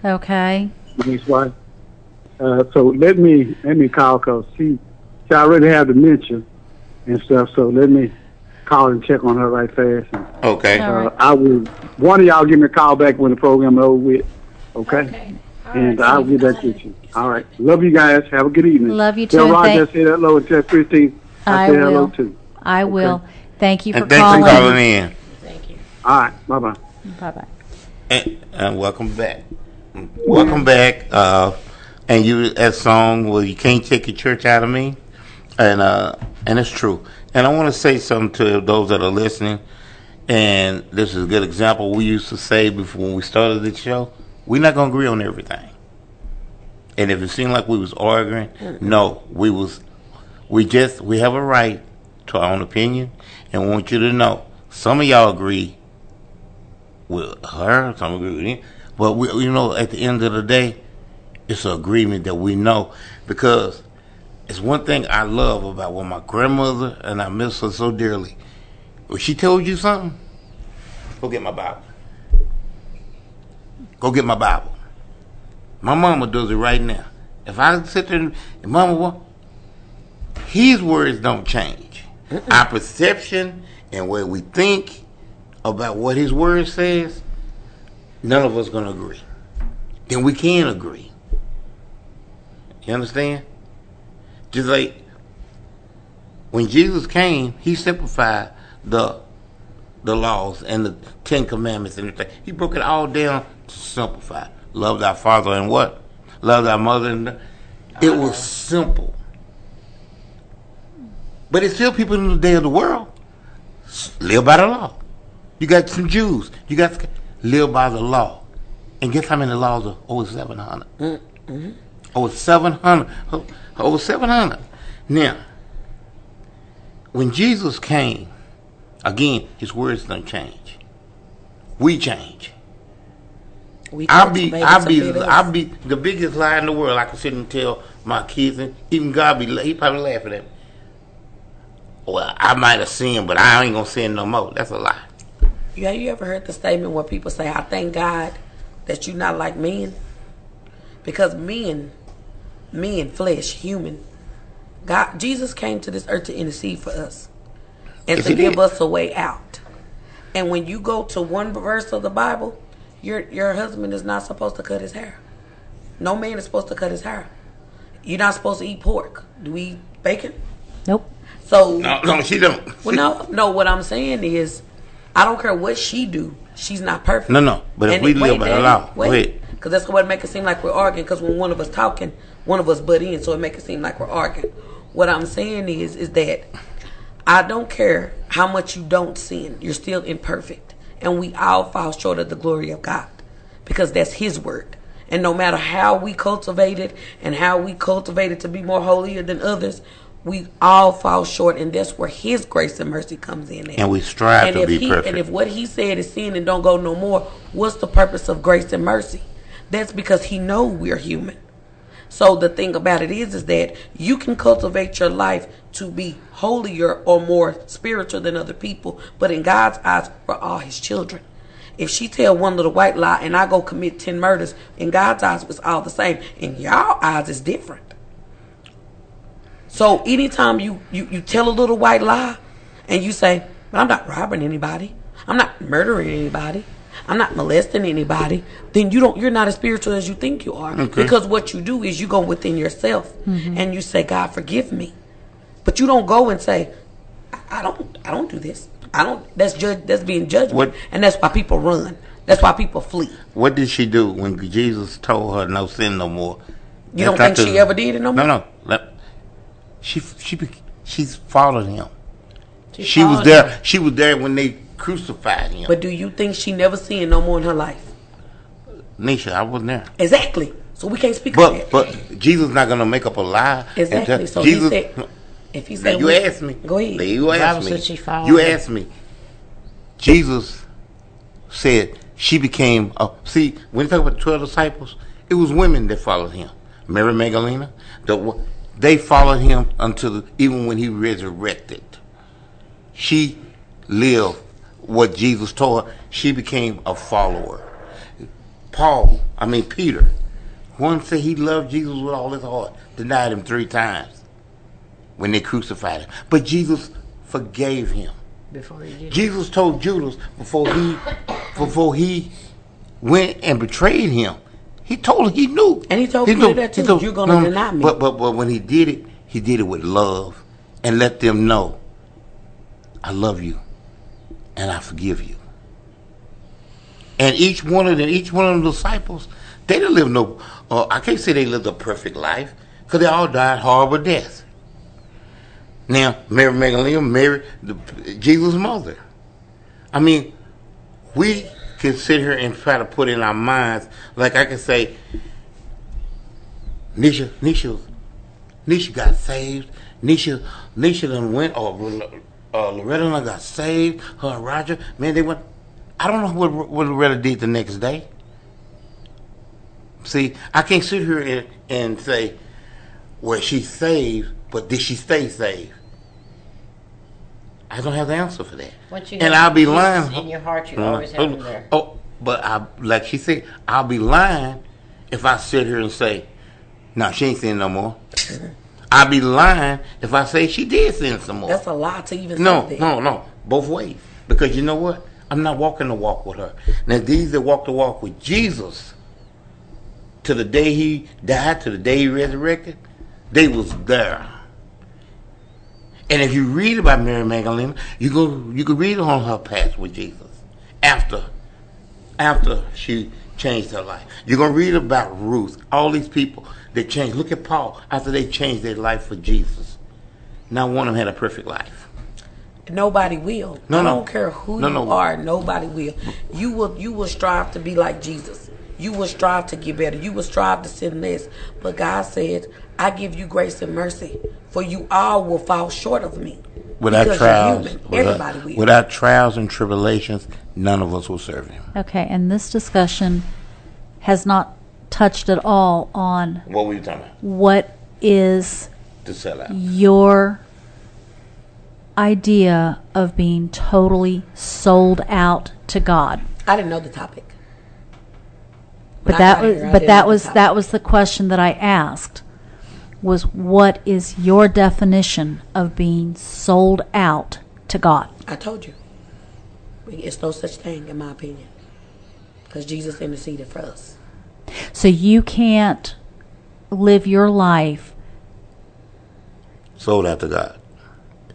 Okay. My ex-wife. Uh, so let me let me call because she she already have dementia and stuff. So let me call and check on her right fast. And, Okay. uh, I will. One of y'all give me a call back when the program is over with. Okay. And I'll get back to you. All right. Love you guys. Have a good evening. Love you Tell too, Roger thank- I said hello and tell Christine I, I said hello will. too. I will. Thank you for And thanks calling. for calling in. Thank you. All right. Bye bye. Bye bye. And, and welcome back. Welcome back. Uh, and you that song, well, you can't take your church out of me, and uh, and it's true. And I want to say something to those that are listening. And this is a good example. We used to say before when we started the show, we're not gonna agree on everything. And if it seemed like we was arguing, no, we was. We just we have a right to our own opinion, and want you to know some of y'all agree with her, some agree with him. But we, you know, at the end of the day, it's an agreement that we know because it's one thing I love about when my grandmother and I miss her so dearly. When she told you something, go get my Bible. Go get my Bible. My mama does it right now. If I sit there and, mama, what? His words don't change. Our perception and what we think about what his word says, none of us gonna agree. Then we can agree. You understand? Just like when Jesus came, he simplified the the laws and the Ten Commandments and everything. He broke it all down to simplify. Love thy father and what? Love thy mother and it was simple. But it's still people in the day of the world live by the law. You got some Jews. You got live by the law. And guess how many laws are over 700? Mm-hmm. Over 700. Over 700. Now, when Jesus came, again, his words don't change. We change. We I'll be, some be. I'll be the biggest lie in the world. I can sit and tell my kids, and even God be, he probably laughing at me. Well, I might have sinned, but I ain't gonna sin no more. That's a lie. Yeah, you ever heard the statement where people say, I thank God that you're not like men? Because men, men, flesh, human, God, Jesus came to this earth to intercede for us and Yes, to give did. us a way out. And when you go to one verse of the Bible, your your husband is not supposed to cut his hair. No man is supposed to cut his hair. You're not supposed to eat pork. Do we eat bacon? Nope. So No, no, she don't. well, no, no. What I'm saying is, I don't care what she do. She's not perfect. No, no. But if And we it- live wait, by the law, go wait. Because that's what make it seem like we're arguing. Because when one of us talking, one of us butt in, so it make it seem like we're arguing. What I'm saying is, is that I don't care how much you don't sin. You're still imperfect, and we all fall short of the glory of God, because that's His word. And no matter how we cultivate it and how we cultivate it to be more holier than others, we all fall short, and that's where His grace and mercy comes in. at. And we strive And to if be he, perfect. And if what He said is sin and don't go no more, what's the purpose of grace and mercy? That's because He know we're human. So the thing about it is, is that you can cultivate your life to be holier or more spiritual than other people, but in God's eyes, we're all His children. If she tell one little white lie and I go commit ten murders, in God's eyes, it's all the same. In y'all eyes, it's different. So anytime you, you, you tell a little white lie and you say, but I'm not robbing anybody, I'm not murdering anybody, I'm not molesting anybody, then you don't you're not as spiritual as you think you are. Okay. Because what you do is you go within yourself Mhm. and you say, God forgive me. But you don't go and say, I, I don't I don't do this. I don't that's judge that's being judgment. What- And that's why people run. That's why people flee. What did she do when Jesus told her no sin no more? You don't think not she ever did it no more? No, no. Let- She she be- she's followed him. She She, was there. him. She was there when they crucified him. But do you think she never seen no more in her life? Nisha, I wasn't there. Exactly. So we can't speak But that. but Jesus not gonna make up a lie. Exactly. tell- So Jesus, he said, if he said you we- asked me. Go ahead. You The asked me. she you him. asked me. Jesus said she became a. See, when you talk about the twelve disciples, it was women that followed him. Mary Magdalena, the, they followed him until the, even when he resurrected. She lived what Jesus told her. She became a follower. Paul, I mean Peter, one said he loved Jesus with all his heart, denied him three times when they crucified him. But Jesus forgave him. Before he did. Jesus told Judas before he before he went and betrayed him. He told him he knew. And he told Peter that too, "You're gonna deny me." But but but when he did it, he did it with love and let them know, I love you and I forgive you. And each one of them, each one of the disciples, they didn't live no. Uh, I can't say they lived a perfect life because they all died horrible deaths. Now, Mary Magdalene, Mary, the, Jesus' mother. I mean, we can sit here and try to put in our minds, like I can say, Nisha, Nisha, Nisha got saved. Nisha, Nisha done went, or uh, Loretta got saved. Her and Roger, man, they went. I don't know what, what Loretta did the next day. See, I can't sit here and, and say, well, she's saved, but did she stay saved? I don't have the answer for that. And I'll be lying. in your heart, you Uh, always have him there. Oh, but I, like she said, I'll be lying if I sit here and say, no, she ain't saying no more. I'll be lying if I say she did sin some more. That's a lie to even No, say that. no, no. Both ways. Because you know what? I'm not walking the walk with her. Now, these that walk the walk with Jesus to the day he died, to the day he resurrected, they was there. And if you read about Mary Magdalene, you go you can read on her past with Jesus after after she changed her life. You're gonna read about Ruth, all these people that changed. Look at Paul after they changed their life for Jesus. Not one of them had a perfect life. Nobody will. No, I no. don't care who No, you no. are. Nobody will. You will. You will strive to be like Jesus. You will strive to get better. You will strive to sin less. But God said, "I give you grace and mercy, for you all will fall short of me." Without trials, without, will. without trials and tribulations, none of us will serve Him. Okay, and this discussion has not touched at all on What were you talking about? what is To sell out. your idea of being totally sold out to God. I didn't know the topic. But When I that was here, but that was that was the question that I asked was what is your definition of being sold out to God? I told you. It's no such thing, in my opinion, because Jesus interceded for us. So you can't live your life Sold out to God.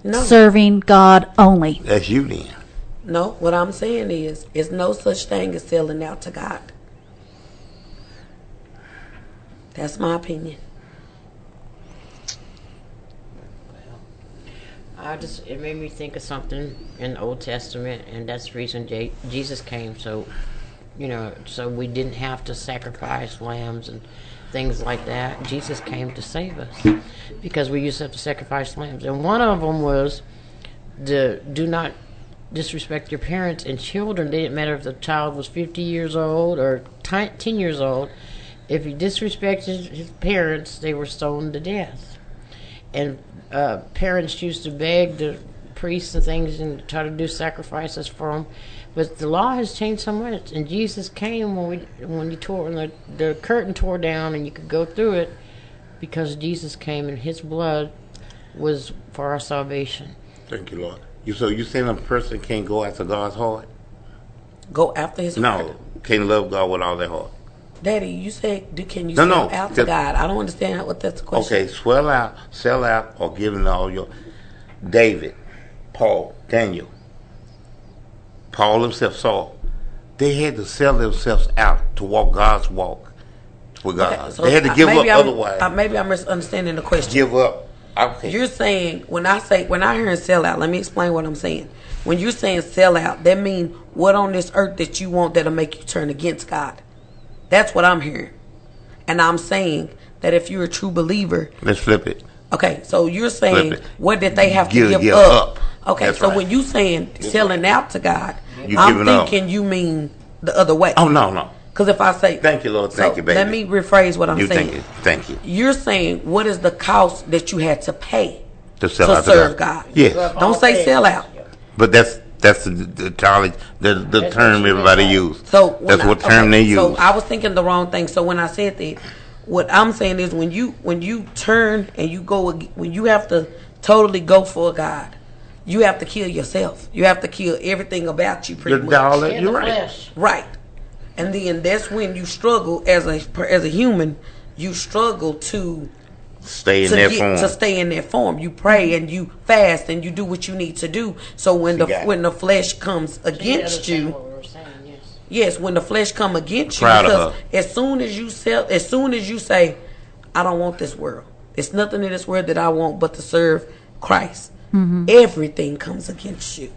No. serving God only. That's you then. No, what I'm saying is, it's no such thing as selling out to God. That's my opinion. I just it made me think of something in the Old Testament, and that's the reason J- Jesus came. So, you know, so we didn't have to sacrifice lambs and things like that. Jesus came to save us because we used to have to sacrifice lambs, and one of them was the do not disrespect your parents and children. It didn't matter if the child was 50 years old or 10 years old. If he disrespected his parents, they were stoned to death and uh, parents used to beg the priests and things and try to do sacrifices for them. But the law has changed so much, and Jesus came when we when you tore when the the curtain tore down and you could go through it, because Jesus came and His blood was for our salvation. Thank you, Lord. You so you saying a person can't go after God's heart? Go after his No, can't love God with all their heart. Daddy, you said, do, can you No, sell no, out to God? I don't understand what that's the question. Okay, swell out, sell out, or give them all your. David, Paul, Daniel, Paul himself, Saul, they had to sell themselves out to walk God's walk with God. Okay, so they had to give up I'm- otherwise. uh, maybe I'm misunderstanding the question. give up Okay. You're saying when I say when I hear sell out, let me explain what I'm saying. When you're saying sell out, that means what on this earth that you want that'll make you turn against God. That's what I'm hearing. And I'm saying that if you're a true believer, Let's flip it. Okay, so you're saying what did they have to Give- give, up? up. Okay, That's so right. when you saying selling out to God, You I'm giving up. thinking you mean the other way. Oh no, no. Because if I say Thank you, Lord. Thank so you, baby. Let me rephrase what I'm you saying. thank you. Thank you. You're saying what is the cost that you had to pay To sell to out to serve God. God? Yes. Don't say sell out. But that's that's the, the college the the term everybody use. So that's I- what term okay, they use. So I was thinking the wrong thing. So when I said that, what I'm saying is when you when you turn and you go when you have to totally go for God, you have to kill yourself. You have to kill everything about you. Pretty Your much. dollar, In you're right. flesh. Right. And then that's when you struggle as a as a human. You struggle to Stay in to that get- form. to stay in that form. You pray and you fast and you do what you need to do. So when the got it. when the flesh comes against you, yes, when the flesh come against you, Proud of because her. as soon as you sell, as soon as you say, "I don't want this world. It's nothing in this world that I want but to serve Christ," mm-hmm. everything comes against you.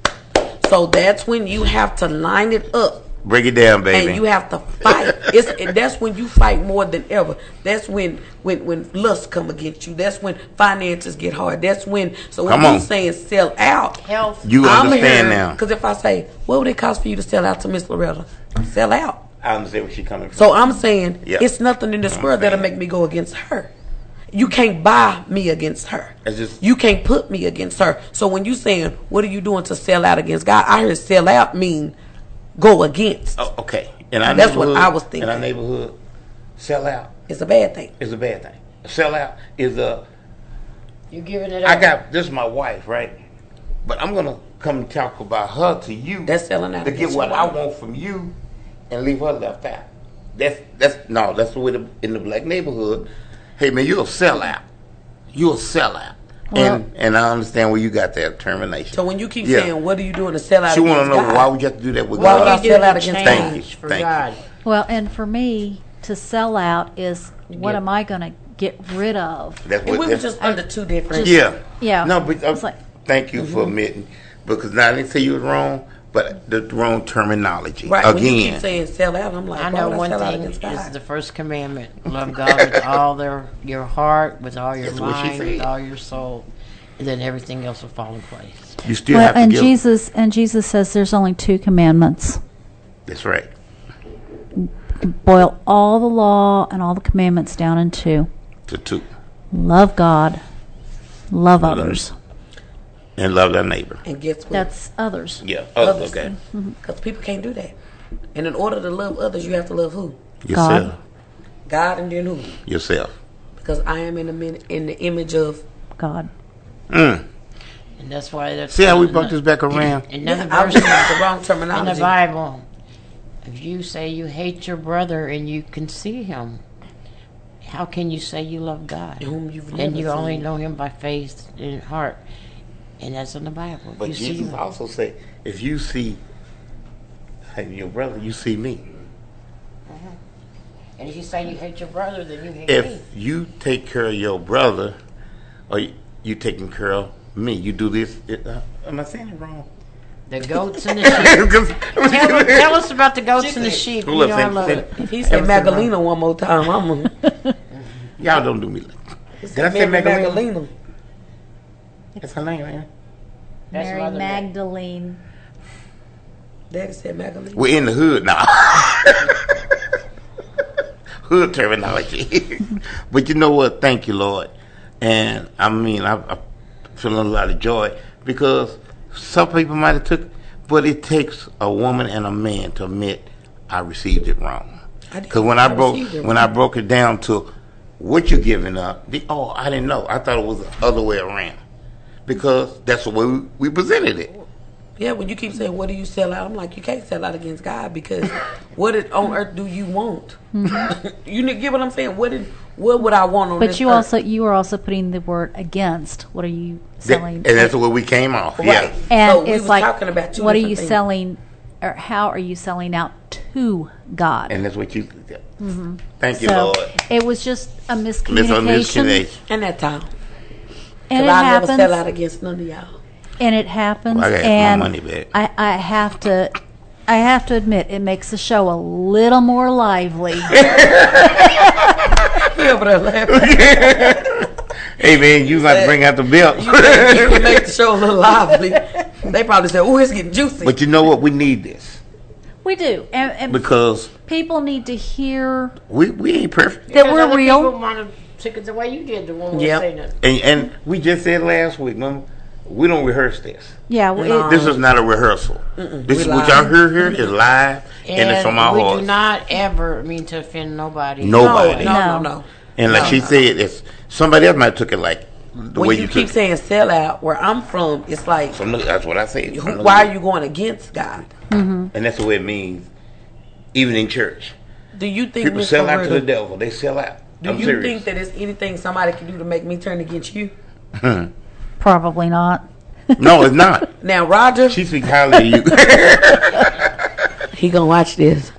So that's when you have to line it up Break it down, baby. and you have to fight. It's and that's when you fight more than ever. That's when when when lust come against you. That's when finances get hard. That's when so when Come you saying sell out, health. You understand now. Because if I say, what would it cost for you to sell out to Miss Loretta? Sell out. I understand where she's coming from. So I'm saying Yeah. it's nothing in this world that'll make me go against her. You can't buy me against her. It's just You can't put me against her. So when you saying, what are you doing to sell out against God? I heard sell out mean go against. oh, okay. And our That's what I was thinking. In our neighborhood, sell out It's a bad thing. is a bad thing. Sell out is a. You giving it up. I got this. Is my wife, right? But I'm gonna come and talk about her to you. That's selling out to get what I want from you, and leave her left out. That's that's no. That's the way the, in the black neighborhood. Hey man, you're a sellout. You're a sellout. Well- and and I understand where you got that termination. So when you keep Yeah. saying, what are you doing to sell out She want to know God? why would you have to do that with God? Why would God? I sell out against Thank God? you. for Thank God. Well, and for me, to sell out is what Yeah. am I going to get rid of? That's And what. we were that's- just under two different. yeah. Yeah. No, but uh, It's like- thank you for admitting because now I didn't say you was wrong, but the wrong terminology Right. When you keep saying sell out, I'm like, I know one I sell out thing against is the first commandment: love God with all their your heart, with all your That's mind, with all your soul, and then everything else will fall in place. You still Well, have to and give. Jesus and Jesus says there's only two commandments. That's right. Boil all the law and all the commandments down in two. To two Love God, love others. And love thy neighbor. and guess what? That's others. Yeah. Oh, okay. Because people can't do that. And in order to love others, you have to love who? Yourself. God and then who? Yourself. Because I am in the min- in the image of God. Mm. And that's why that's See how we brought this back around? Another Yeah, I verse using the wrong terminology. in the. Bible. If you say you hate your brother and you can see him, how can you say you love God? Whom you've and never you only know him by faith and heart. And that's in the Bible. But you Jesus him. also say, if you see your brother, you see me. And if you say you hate your brother, then you hate If me. you take care of your brother, or you, you taking care of me, you do this. It, uh, am I saying it wrong? The goats and the sheep. tell, tell us about the goats and the sheep. Hold You up, know I love say- it. If he said Magdalena one more time, I'm gonna. Y'all don't do me like Did I say Mary Magdalena? Magdalena. That's her name, man. That's Mary Magdalene. Daddy said Magdalene. We're in the hood now. hood terminology. but you know what? Thank you, Lord. And I mean, I, I'm feeling a lot of joy because some people might have took, but it takes a woman and a man to admit I received it wrong. Because when I, I broke it when wrong. I broke it down to what you're giving up, the, oh, I didn't know. I thought it was the other way around because that's the way we, we presented it. Yeah, when you keep saying, "What do you sell out?" I'm like, you can't sell out against God because what it, on earth do you want? you get what I'm saying? What did what would I want on earth? But this you earth? also you are also putting the word against. What are you That- selling? and that's where we came off. Yeah. And So it's was like, talking about two what are you things. selling, or how are you selling out to God? And that's what you. Mhm. Thank you, So Lord. it was just a Miss miscommunication. miscommunication. and that time. And it I never happens. sell out against none of y'all. and it happens. Well, I got my money back. I, I have to, I have to admit, it makes the show a little more lively. He over there laughing. Hey man, you got to bring out the belt. you can make the show a little lively. They probably said, "Oh, it's getting juicy." but you know what? We need this we do, and, and because people need to hear we we ain't perfect. that Because we're other real. People want to take it the way you did the one we Yep. were saying that. And and we just said last week, remember? We don't rehearse this. Yeah, well, No. it, This is not a rehearsal. This is what live. y'all hear here is live and, it's from our we hearts. do not ever mean to offend nobody. Nobody. No, no, No. no. And like No. she said, it's somebody else might took it like the When way you you, keep saying sell out, where I'm from, it's like. So look, that's what I say. who, why are you going against God? Mm-hmm. And that's the way it means. Even in church, Do you think people Miss sell out to the devil. They sell out. Do I'm you serious. think that there's anything somebody can do to make me turn against you? probably not. no, it's not. Now, Roger, She speaks highly of you. he gonna watch this.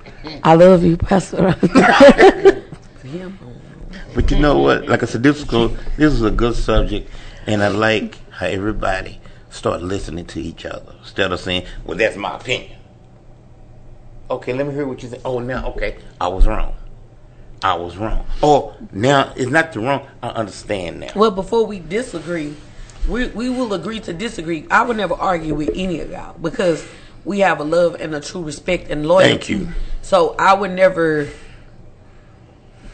I love you, Pastor. But you know what? Like I said, this is go, this is a good subject, and I like how everybody start listening to each other instead of saying, "Well, that's my opinion." Okay, let me hear what you think. Oh, now, okay, I was wrong. I was wrong. Oh, now it's not the wrong. I understand now. well, before we disagree, we we will agree to disagree. I would never argue with any of y'all because we have a love and a true respect and loyalty. Thank you. So I would never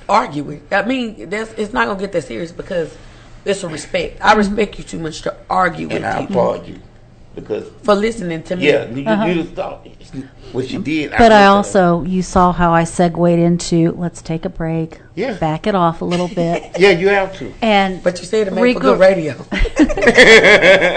argue with. I mean, that's it's not gonna get that serious because it's a respect. I mm-hmm. respect you too much to argue with And I people applaud you because for listening to me. yeah, you, you just thought what she did. But I looked at her. also, you saw how I segued into let's take a break, Yeah. back it off a little bit, yeah, you have to. and But you said it made for Regroup. good radio.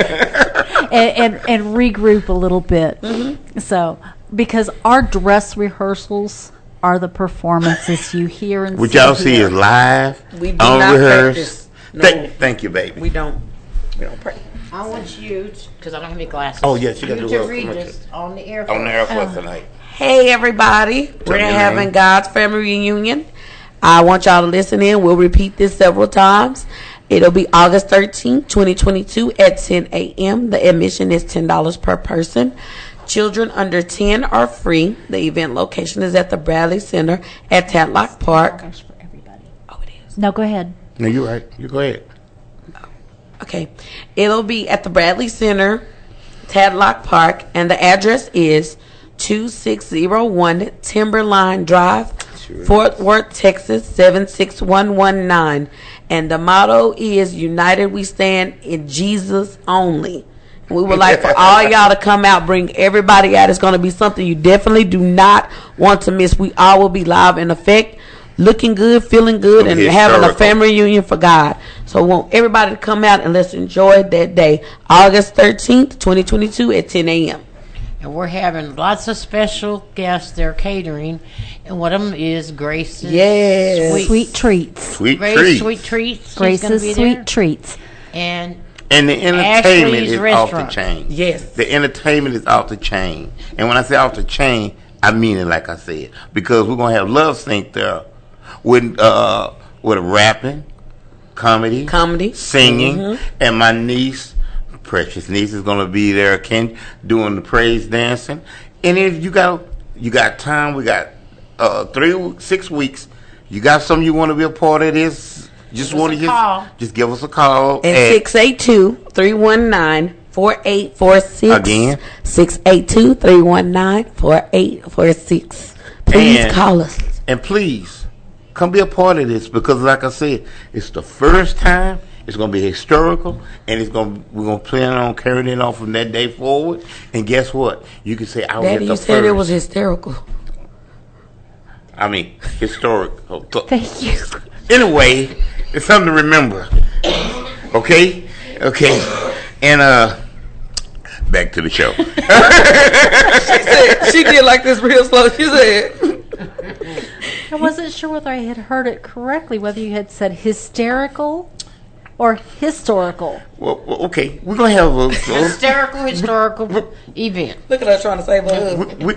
and, and and regroup a little bit. Mm-hmm. So, because our dress rehearsals are the performances you hear and What see y'all see here. is live, We do unrehearsed. not practice. No. Thank, thank you, baby. We don't. We don't pray. I want you, because I don't have any glasses. Oh, yes, you you gotta do a read commercial. this on the air. on the for for us. us tonight. Hey everybody, we're having name. God's Family Reunion. I want y'all to listen in. We'll repeat this several times. It'll be August 13th, 2022 at 10 a.m. The admission is $10 per person. Children under 10 are free. The event location is at the Bradley Center at Tadlock Park. Oh, it is. No, go ahead. No, you're right. You go ahead. Okay. It'll be at the Bradley Center, Tadlock Park, and the address is 2601 Timberline Drive, Fort Worth, Texas 76119. And the motto is United We Stand in Jesus Only. We would like for all y'all to come out, bring everybody out. It's going to be something you definitely do not want to miss. We all will be live in effect, looking good, feeling good, and having a family reunion for God. So I want everybody to come out and let's enjoy that day, August 13th, 2022 at 10 a.m. And we're having lots of special guests there catering. And one of them is Grace's Yes. sweet, Sweet treats. Sweet Grace treat. Sweet Treats. Grace's sweet there. treats. And And the entertainment Ashley's is off Restaurant. the chain. Yes. The entertainment is off the chain. And when I say off the chain, I mean it like I said. Because we're gonna have love sync there with uh with rapping, comedy, Comedy. singing, Mhm. and my niece, precious niece, is gonna be there, Ken, doing the praise dancing. And if you got you got time, we got uh three six weeks. You got something you want to be a part of this? Just want to just just give us a call And at- 682 319 4846. Again? 682 319 4846. Please And- call us. And please, come be a part of this because, like I said, it's the first time. It's going to be historical, and it's going. We're going to plan on carrying it on from that day forward. And guess what? You can say I was Daddy, you said it was hysterical. I mean, historic. Th- Thank you. Anyway, it's something to remember. Okay, okay, and uh, back to the show. she did like this real slow. She said, I wasn't sure whether I had heard it correctly, whether you had said hysterical or historical. well, well, okay, we're gonna have a. hysterical historical event. Look at her trying to save her husband. we,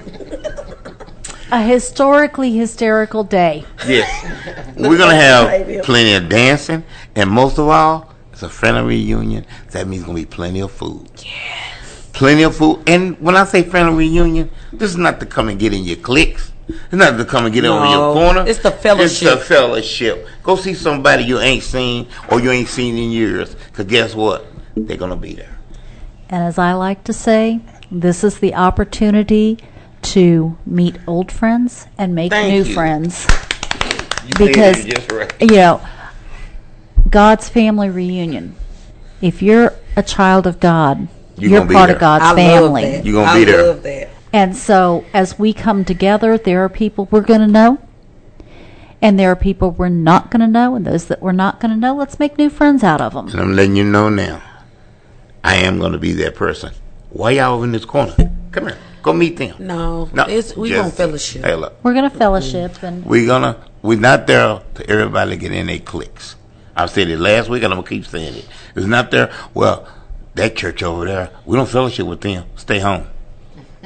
A historically hysterical day. Yes. We're gonna have plenty of dancing and most of all, it's a family reunion. That means gonna be plenty of food. Yes. Plenty of food. And when I say family reunion, this is not to come and get in your cliques. It's not to come and get over No, your corner. it's the fellowship. It's the fellowship. Go see somebody you ain't seen or you ain't seen in years. Cause guess what? They're gonna be there. And as I like to say, this is the opportunity to meet old friends and make Thank new you. friends. You because right. you know God's family reunion. If you're a child of God, You you're gonna be part there. of God's I love family. that. You gonna I be there. Love that. And so as we come together, there are people we're going to know. And there are people we're not going to know, and those that we're not going to know, let's make new friends out of them. And I'm letting you know now. I am gonna be that person. Why y'all over in this corner? Come here. Go meet them. No, No, it's, we just- gonna fellowship. Hey, look. We're going to fellowship and We're gonna we're not there to everybody get in their cliques. I've said it last week and I'm gonna keep saying it. It's not there. Well, that church over there, we don't fellowship with them. Stay home.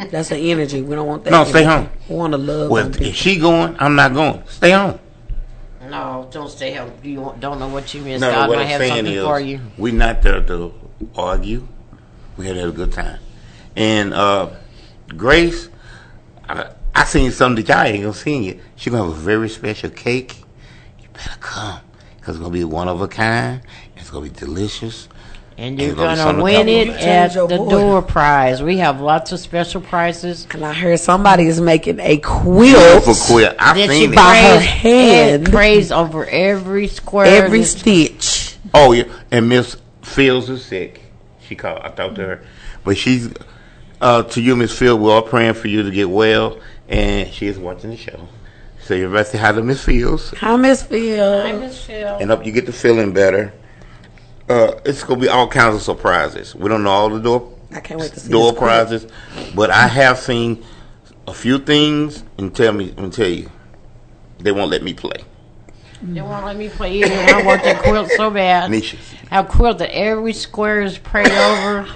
That's the energy. We don't want that. No, stay home. We want to love. Well, on if, people. she going, I'm not going. Stay home. No, don't stay home. You don't know what you missed. No, God what might I'm have something is, for you. we're not there to argue. We had a good time. And uh, Grace, I, I seen something that y'all ain't gonna see yet. She gonna have a very special cake. You better come because it's gonna be one of a kind. It's gonna be delicious. And And you're gonna be gonna something win it at the voice. door prize. We have lots of special prizes. And I heard somebody is making a quilt Beautiful quilt. I that seen you it. by her praise, hand. and praise over every square. every stitch. Oh yeah, and Miss Fields is sick. She called. I talked to her, but she's uh, to you, Miss Fields. We're all praying for you to get well, and she is watching the show. So you better say hi to Miss Fields, Hi, Miss Phil. Hi, Miss Phil. and hope you get to feeling better. Uh, it's gonna be all kinds of surprises. We don't know all the door I can't wait to see door prizes, but I have seen a few things. And tell me, and tell you, they won't let me play. They won't let me play either. and I want that quilt so bad. Nisha. Our quilt that every square is prayed over.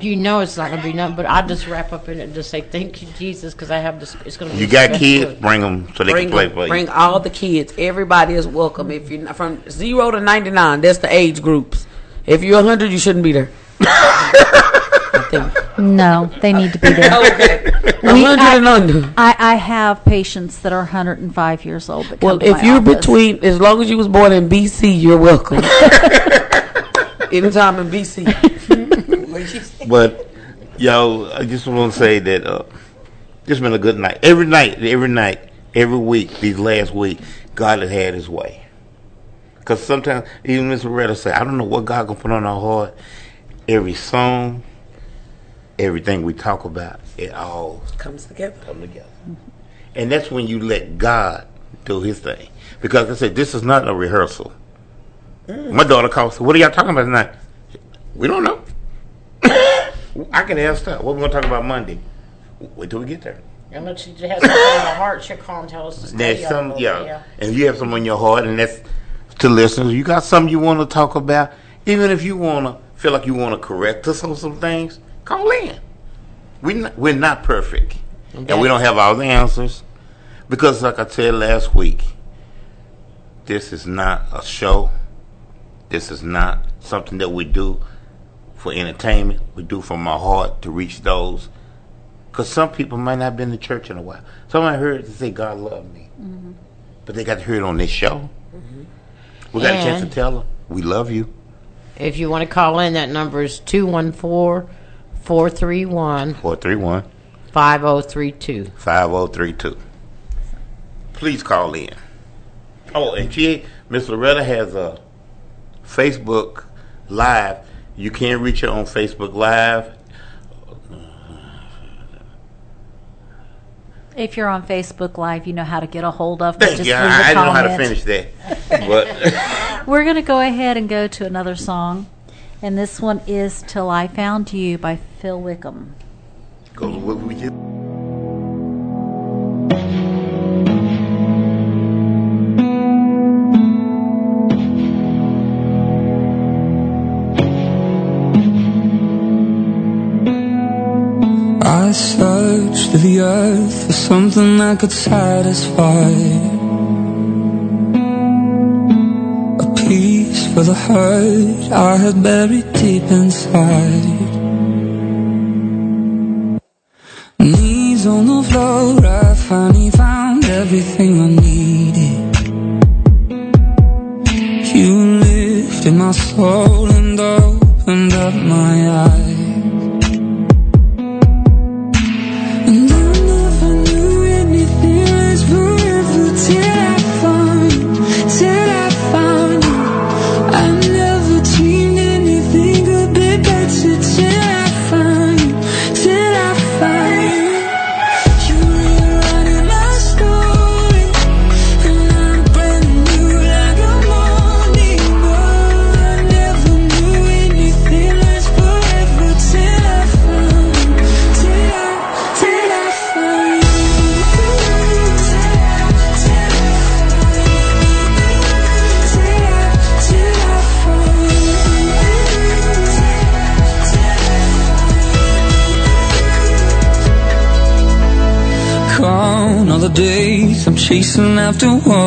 You know it's not gonna be nothing, but I just wrap up in it and just say thank you, Jesus, because I have this. It's gonna be. You got kids, quilt. bring them so they Bring, can play for you. bring all the kids. Everybody is welcome. If you're from zero to ninety nine, that's the age groups. If you're hundred, you shouldn't be there. I think. no, they need to be there. Okay. We- hundred I- and under. I, I have patients that are 105 years old that come Well, to if my you're office. between, as long as you was born in BC, you're welcome. Anytime in BC. But yo, I just want to say that uh, it's been a good night. Every night, every night, every week, these last week, God has had His way. Because sometimes even Miss Loretta say, I don't know what God gonna put on our heart. Every song, everything we talk about, it all Comes together. come together. Mm-hmm. And that's when you let God do His thing. Because I said, this is not a rehearsal. Mm. My daughter calls, what are y'all talking about tonight? We don't know. I can ask her. What we gonna talk about Monday? Wait till we get there. And if she has something on her heart, she'll call and tell us to stay. There's some, yeah. yeah. And if you have something on your heart, and that's to listeners, you got something you want to talk about. Even if you want to feel like you want to correct us on some things, call in. We not, we're not perfect, and we don't have all the answers because, like I said last week, this is not a show. This is not something that we do for entertainment. We do from our heart to reach those. Because some people might not have been to church in a while. Someone heard to say God loved me. Mm-hmm. But they got to hear it on this show. Mm-hmm. We got a chance to tell them, we love you. If you want to call in, that number is 214 431 431 5032. 5032. Please call in. Oh, and she, Miss Loretta has a Facebook Live. You can reach her on Facebook Live. If you're on Facebook Live, you know how to get a hold of me. Thank Just you. leave a I, I didn't know how to comment. finish that. But We're going to go ahead and go to another song. And this one is Till I Found You by Phil Wickham. goes with what we just. I through the earth for something that could satisfy a peace for the hurt I had buried deep inside. Knees on the floor, I finally found everything I needed. You lifted my soul and opened up my eyes. Chasing after what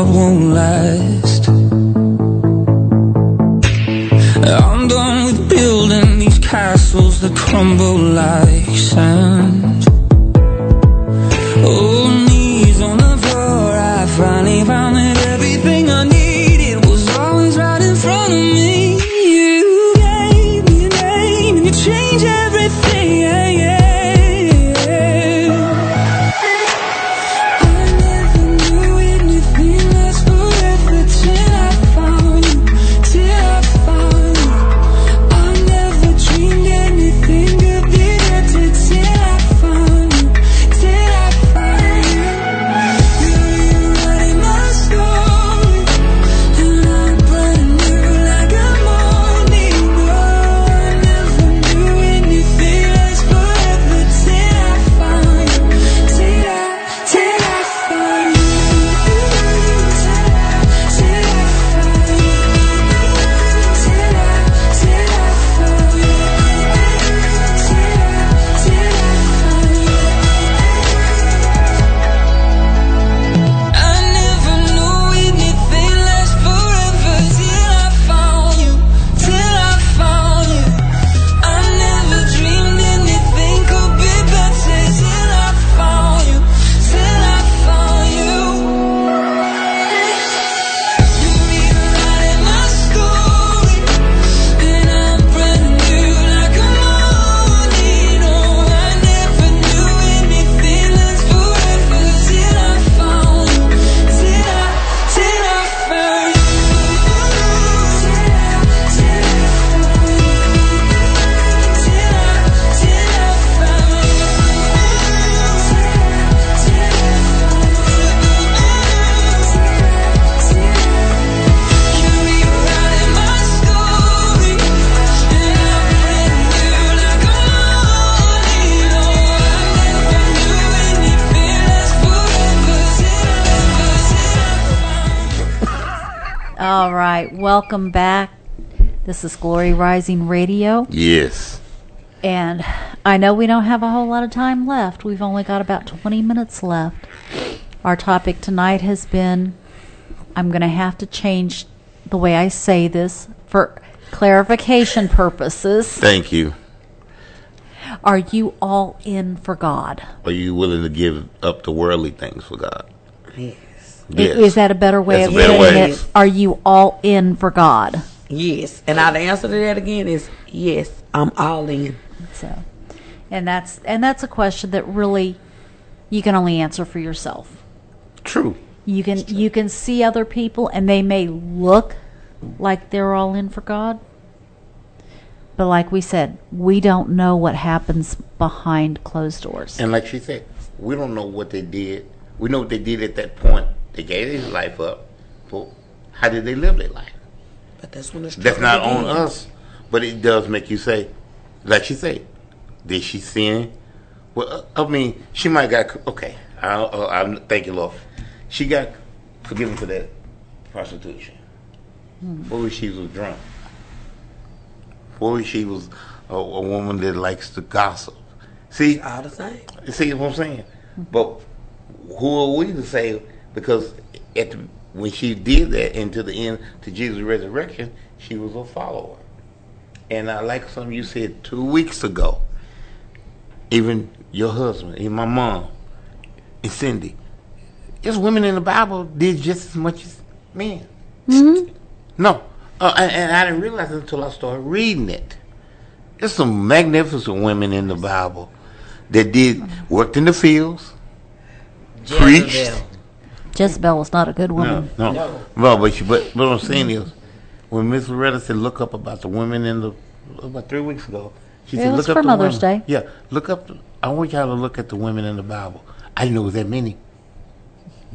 welcome back. This is Glory Rising Radio, Yes. and I know we don't have a whole lot of time left. We've only got about 20 minutes left. Our topic tonight has been I'm going to have to change the way I say this for clarification purposes. Thank you. Are you all in for God? Are you willing to give up the worldly things for God? Yes. Is that a better way That's of a better saying way. it? Are you all in for God? Yes. And now the answer to that again is yes, I'm all in. So, and that's and that's a question that really you can only answer for yourself. True. You can you can see other people and they may look like they're all in for God. But like we said, we don't know what happens behind closed doors. And like she said, we don't know what they did. We know what they did at that point. They gave their life up. But how did they live their life? But that's when the That's not on begins. us. But it does make you say, like she said, did she sin? Well, uh, I mean, she might got okay. I, uh, I thank you, Lord. She got forgiven for that prostitution. What if she was drunk? What if she was a, a woman that likes to gossip? See, all the same. See what I'm saying? But who are we to say? Because at the when she did that and to the end to Jesus' resurrection, she was a follower. And I like something you said two weeks ago. Even your husband, even my mom, and Cindy. There's women in the Bible did just as much as men. Mm-hmm. No, uh, and, and I didn't realize it until I started reading it. There's some magnificent women in the Bible that did worked in the fields, preached. Jezebel was not a good No, woman. no, no. but, you, but what I'm saying is, when Miss Loretta said look up about the women in the about three weeks ago, she It said was look up for the Mother's women. Day. Yeah, look up. The, I want y'all to look at the women in the Bible. I didn't know it was that many.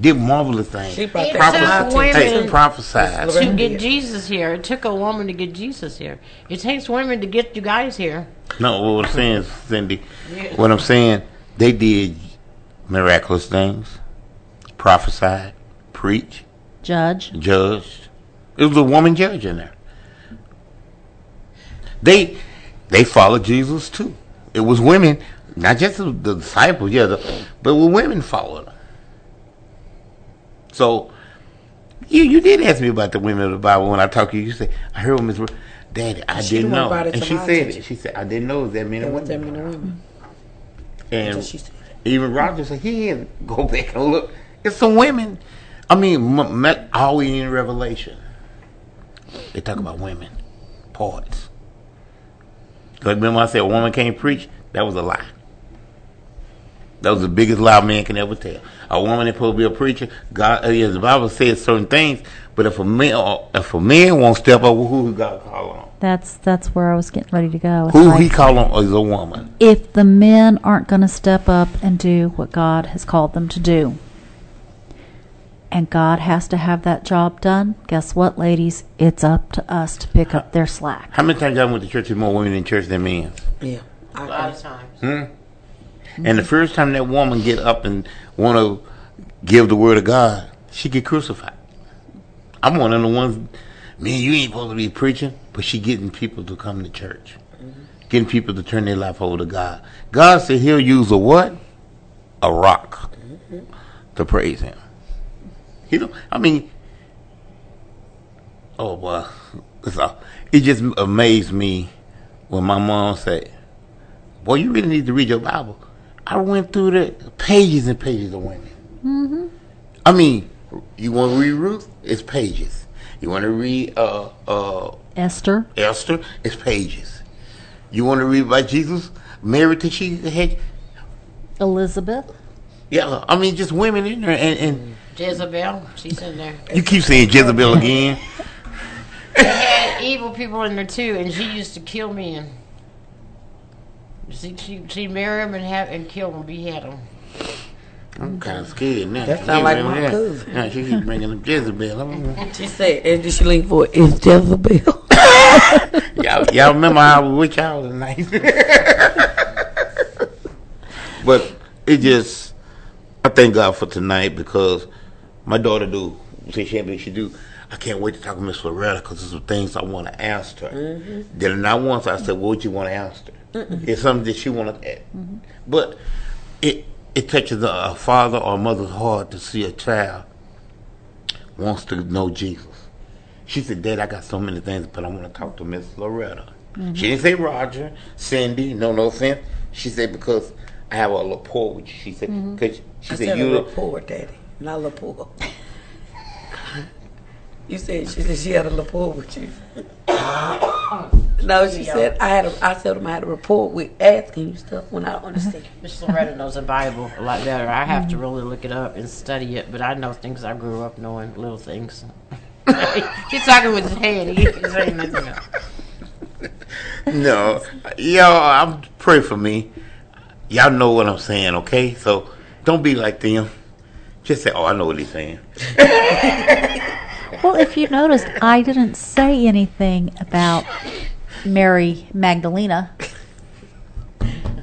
Did marvelous things. It took Prophes- women hey, prophesied. to get Jesus here. It took a woman to get Jesus here. It takes women to get you guys here. No, what I'm saying, is, Cindy, what I'm saying, they did miraculous things, prophesied, preached, Judge. judged. It was a woman judge in there. They they followed Jesus too. It was women, not just the, the disciples, yeah, the, but with women followed him. So you you did ask me about the women of the Bible when I talked to you. You said I heard Miss Ru- Daddy, I She didn't know, brought it and to she said it. She said I didn't know it was that many There women. that many women. And That's what she said. even Roger said he had to go back and look. It's some women. I mean, m- m- always in Revelation, they talk about women, parts. Like remember I said a woman can't preach? That was a lie. That was the biggest lie a man can ever tell. A woman is supposed to be a preacher. God, uh, yeah, the Bible says certain things, but if a man, if a man won't step up, who God call on? That's that's where I was getting ready to go. It's Who like, he call on is a woman. if the men aren't going to step up and do what God has called them to do, and God has to have that job done, guess what, ladies? It's up to us to pick up their slack. How many times y'all went to church with more women in church than men? Yeah. A lot of times. Hmm? And the first time that woman get up and want to give the word of God, she get crucified. I'm one of the ones, man, you ain't supposed to be preaching, but she getting people to come to church. Getting people to turn their life over to God. God said he'll use a what? A rock to praise him. You know, I mean, oh boy, all, it just amazed me when my mom said, "Boy, you really need to read your Bible." I went through the pages and pages of women. Mm-hmm. I mean, you want to read Ruth? It's pages. You want to read uh, uh, Esther. Esther? It's pages. You want to read about Jesus? Mary till she had, Elizabeth. yeah. I mean, just women in there, and, and Jezebel, she's in there. you keep saying Jezebel again. They had evil people in there too, and she used to kill men. She she she marry them and have and kill them, behead them. I'm kind of scared now. That She sound like bringing my that. cousin. Yeah, she keep bringing up Jezebel. I'm- She said, and did she lean for it? It's Jezebel. y'all, y'all remember how we with y'all tonight? but it just, I thank God for tonight because my daughter do say she ain't she do. I can't wait to talk to Miss Loretta because there's some things I want to ask her. Mhm. Then not once I said, "What would you want to ask her?" Mm-mm. It's something that she want to ask. But it it touches a, father or a mother's heart to see a child wants to know Jesus. She said, "Dad, I got so many things, but I want to talk to Miss Loretta." Mhm. She didn't say Roger, Cindy. No, no offense. She said because I have a rapport with you. She said because she I said you. a rapport, Daddy, not rapport. you said she said she had a rapport with you. no, she Yeah. said I had. A, I told him I had a rapport with asking you stuff when I don't understand. Miss Loretta knows the Bible a lot better. I have to really look it up and study it, but I know things I grew up knowing, little things. He's talking with his head. He ain't saying nothing else. no, y'all, I'm pray for me. Y'all know what I'm saying, okay? So don't be like them. Just say, "Oh, I know what he's saying." Well, if you noticed, I didn't say anything about Mary Magdalena.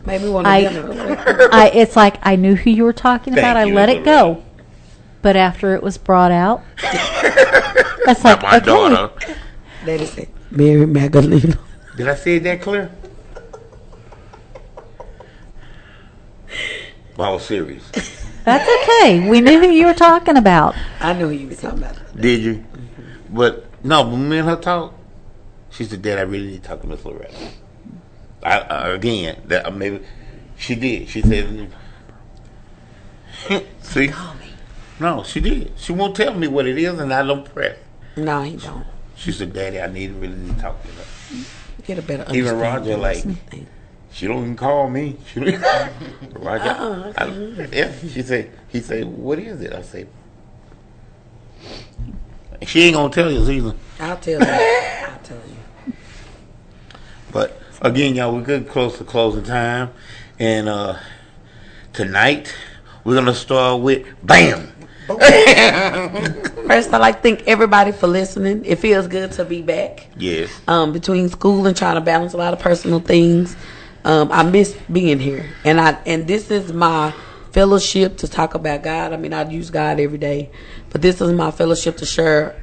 Maybe one of I, them. I, it's like I knew who you were talking Thank about. I let it go, but after it was brought out, that's like my okay. daughter. Daddy said Mary Magdalena. Did I say it that clear? Well, I was serious. That's okay. We knew who you were talking about. I knew who you were talking about. Did you? But no, when me and her talk, she said, "Dad, I really need to talk to Miss Loretta." I, I again, that uh, maybe she did. She said, "See, Call me. no, she did. She won't tell me what it is, and I don't press." No, he don't. She said, "Daddy, I need to really need to talk to her." Get a better Even Roger, of like, something. She don't even call me. She don't Roger, Uh-uh, I I, yeah. She say, he say, "What is it?" I say, "She ain't gonna tell you either." I'll tell you. I'll tell you. But again, y'all, we're good close to closing time, and uh tonight we're gonna start with bam. First, I'd like to thank everybody for listening. It feels good to be back. Yes. Um, between school and trying to balance a lot of personal things, um, I miss being here, and I and this is my fellowship to talk about God. I mean, I use God every day, but this is my fellowship to share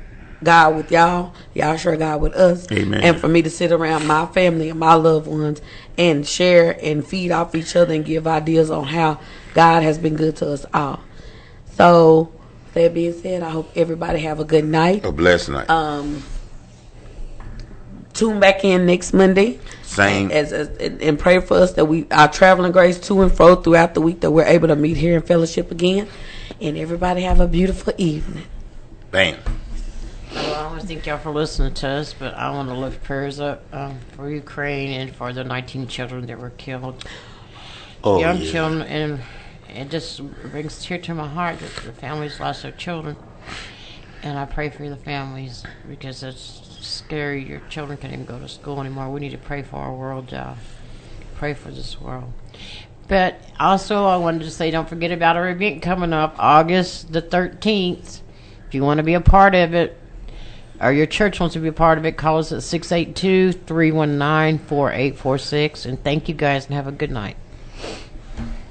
God with y'all. Y'all share God with us, Amen. and for me to sit around my family and my loved ones and share and feed off each other and give ideas on how God has been good to us all. So, that being said, I hope everybody have a good night. A blessed night. Um, tune back in next Monday. Same. As, as and, and pray for us that we our traveling grace to and fro throughout the week that we're able to meet here in fellowship again. And everybody have a beautiful evening. Bam. Well, I want to thank y'all for listening to us, but I want to lift prayers up um, for Ukraine and for the 19 children that were killed. Oh, Young yeah. children, and it just brings tear to my heart that the families lost their children. And I pray for the families because it's scary. Your children can't even go to school anymore. We need to pray for our world, uh, pray for this world. But also, I wanted to say don't forget about our event coming up August the 13th. If you want to be a part of it, or your church wants to be a part of it, call us at 682 319 4846. And thank you guys and have a good night.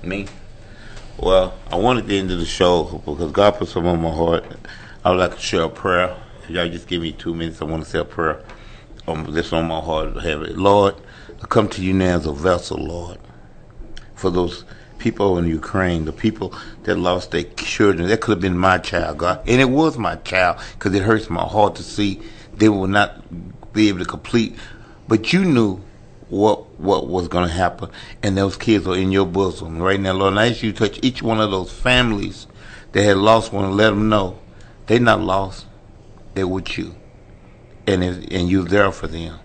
Me? Well, I wanted the end of the show because God put something on my heart. I would like to share a prayer. Y'all just give me two minutes, I want to say a prayer. Um, this on my heart have. Lord, I come to you now as a vessel, Lord, for those people in Ukraine, the people that lost their children. That could have been my child, God, and it was my child because it hurts my heart to see they will not be able to complete. But you knew what what was going to happen, and those kids are in your bosom right now, Lord. And I ask you to touch each one of those families that had lost one, and let them know they're not lost; they're with you, and it, and you're there for them.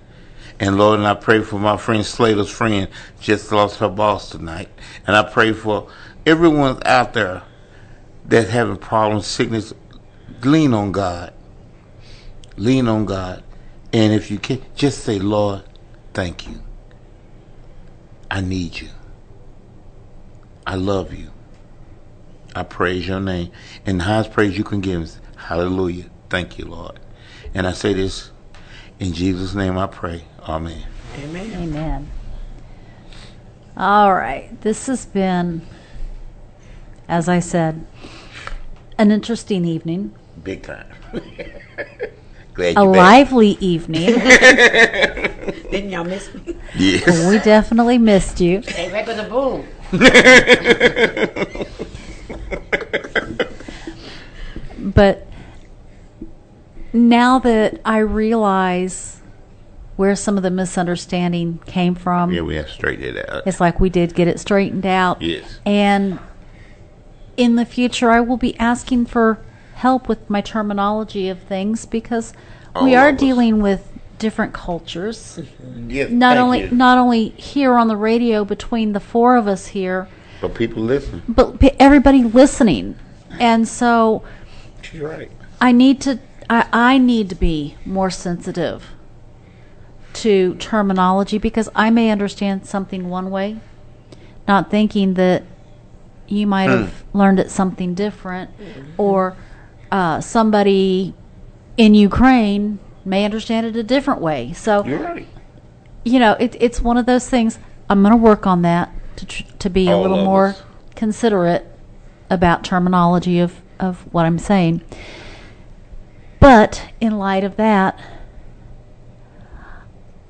And Lord, and I pray for my friend Slater's friend just lost her boss tonight, and I pray for everyone out there that's having problems, sickness. Lean on God. Lean on God, and if you can, just say, Lord, thank you. I need you. I love you. I praise your name. And the highest praise you can give is hallelujah. Thank you, Lord. And I say this in Jesus' name I pray. Amen. Amen. Amen. All right. This has been, as I said, an interesting evening, Big time. Glad a you back. lively evening. Didn't y'all miss me? Yes. we definitely missed you. Hey, back with the boom. But now that I realize where some of the misunderstanding came from, Yeah, we have to straighten it out. it's like we did get it straightened out. Yes. And in the future, I will be asking for help with my terminology of things because we All are of us. dealing with different cultures. Yes, not thank only you. not only here on the radio between the four of us here, But people listen. but p- everybody listening. And so She's right. I need to I, I need to be more sensitive to terminology because I may understand something one way, not thinking that you might Hmm. have learned it something different, or uh, somebody in Ukraine may understand it a different way. So You're right. you know, it, it's one of those things. I'm going to work on that to tr- to be a little of more us. considerate about terminology of of what I'm saying. But in light of that,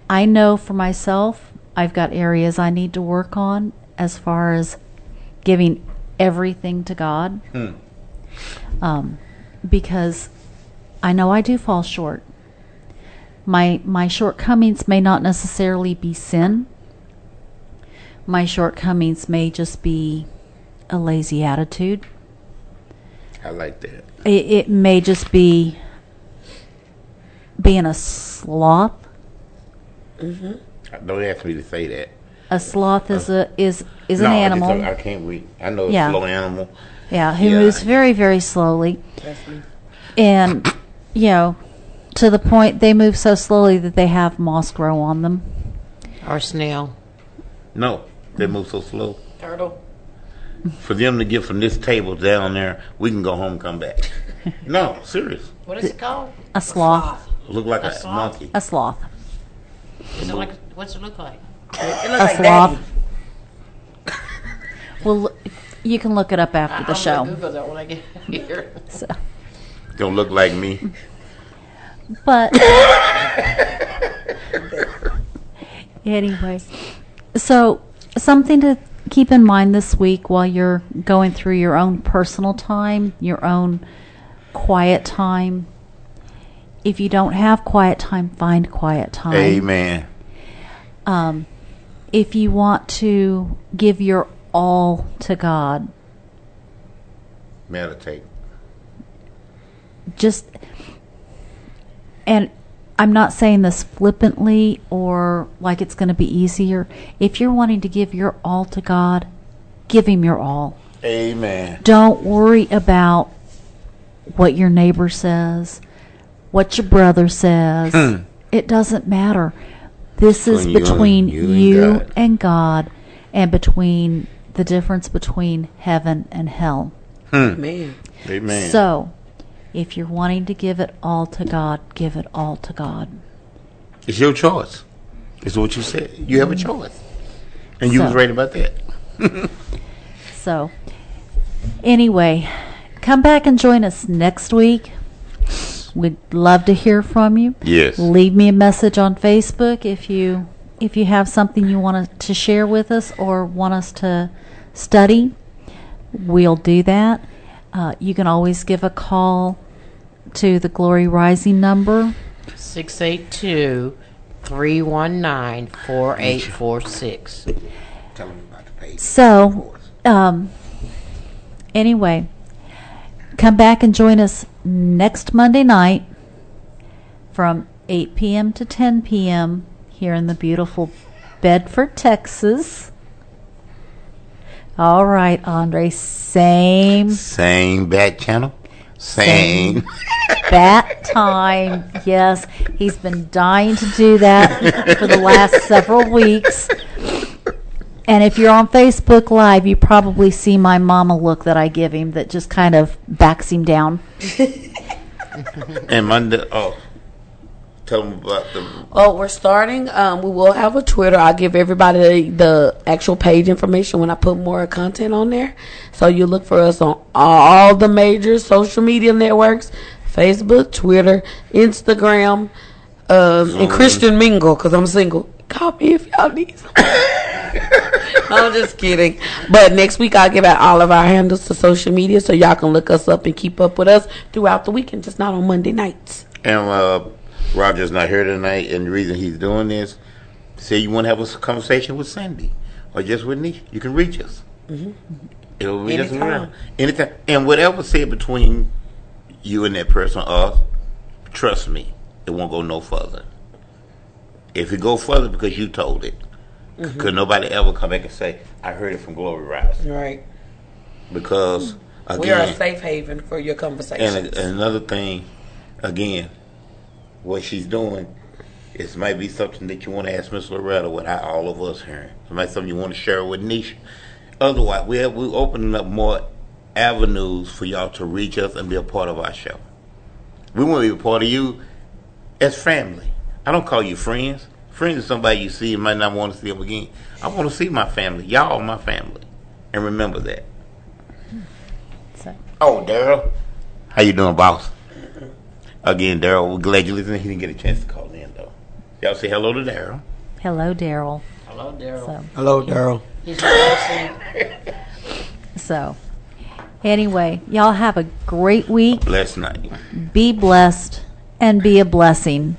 I know for myself, I've got areas I need to work on as far as giving everything to God Hmm. um, because I know I do fall short. My my shortcomings may not necessarily be sin. My shortcomings may just be a lazy attitude. I like that. It, it may just be being a sloth. Mm-hmm. Don't ask me to say that. A sloth is a is is no, an I just animal. I can't read. I know it's Yeah. a slow animal. Yeah, who Yeah. moves very, very slowly. And, you know, to the point they move so slowly that they have moss grow on them. Or snail. No, they move so slow. Turtle. For them to get from this table down there, we can go home and come back. no, serious. What is it called? A sloth. Look like a, A sloth? monkey. A sloth. Is it like, what's it look like? a sloth. well, you can look it up after the I'm show. gonna Google that when I get here. So, Don't look like me. but anyway, so something to keep in mind this week while you're going through your own personal time, your own quiet time. If you don't have quiet time, find quiet time. Amen. Um, if you want to give your all to God, Meditate. just and I'm not saying this flippantly or like it's going to be easier. If you're wanting to give your all to God, give him your all. Amen. Don't worry about what your neighbor says, what your brother says. Hmm. It doesn't matter. This is Between you and- between you and God. and God and between the difference between heaven and hell. Man. Amen. So, if you're wanting to give it all to God, give it all to God. It's your choice. It's what you said. You have a choice. And you was right about that. So, anyway, come back and join us next week. We'd love to hear from you. Yes. Leave me a message on Facebook if you if you have something you want to share with us or want us to study. We'll do that. Uh, you can always give a call to the Glory Rising number 682 319 4846. Tell them about the page. So, um, anyway, come back and join us next Monday night from 8 p.m. to 10 p.m. here in the beautiful Bedford, Texas. All right, Andre, same Same back channel. Same. bat time. Yes, he's been dying to do that for the last several weeks. And if you're on Facebook Live, you probably see my mama look that I give him that just kind of backs him down. and Monday, oh, tell them about the. Oh, we're starting. Um, we will have a Twitter. I'll give everybody the actual page information when I put more content on there. So you look for us on all the major social media networks: Facebook, Twitter, Instagram, um, and Christian Mingle. Because I'm single. Call me if y'all need. some. I'm just kidding. But next week I'll give out all of our handles to social media so y'all can look us up and keep up with us throughout the weekend, just not on Monday nights. And uh, Roger's not here tonight, and the reason he's doing this, say you want to have a conversation with Sandy or just with me, you can reach us. Mhm. It'll reach us around anytime. And whatever said between you and that person, us, trust me, it won't go no further. If it go further because you told it, Mhm. could nobody ever come back and say, "I heard it from Glory Rise"? Right. Because again, we are a safe haven for your conversations. and, and another thing, again, what she's doing, it might be something that you want to ask Miss Loretta without all of us hearing. It might be something you want to share with Nisha. Otherwise, we have, we're opening up more avenues for y'all to reach us and be a part of our show. We want to be a part of you as family. I don't call you friends. Friends is somebody you see and might not want to see them again. I want to see my family. Y'all are my family. And remember that. So. Oh, Daryl. How you doing, boss? Again, Daryl, we're glad you listened. He didn't get a chance to call in, though. Y'all say hello to Daryl. Hello, Daryl. Hello, Daryl. So, Hello, Daryl. He's listening. so Anyway, y'all have a great week. Blessed night. Be blessed and be a blessing.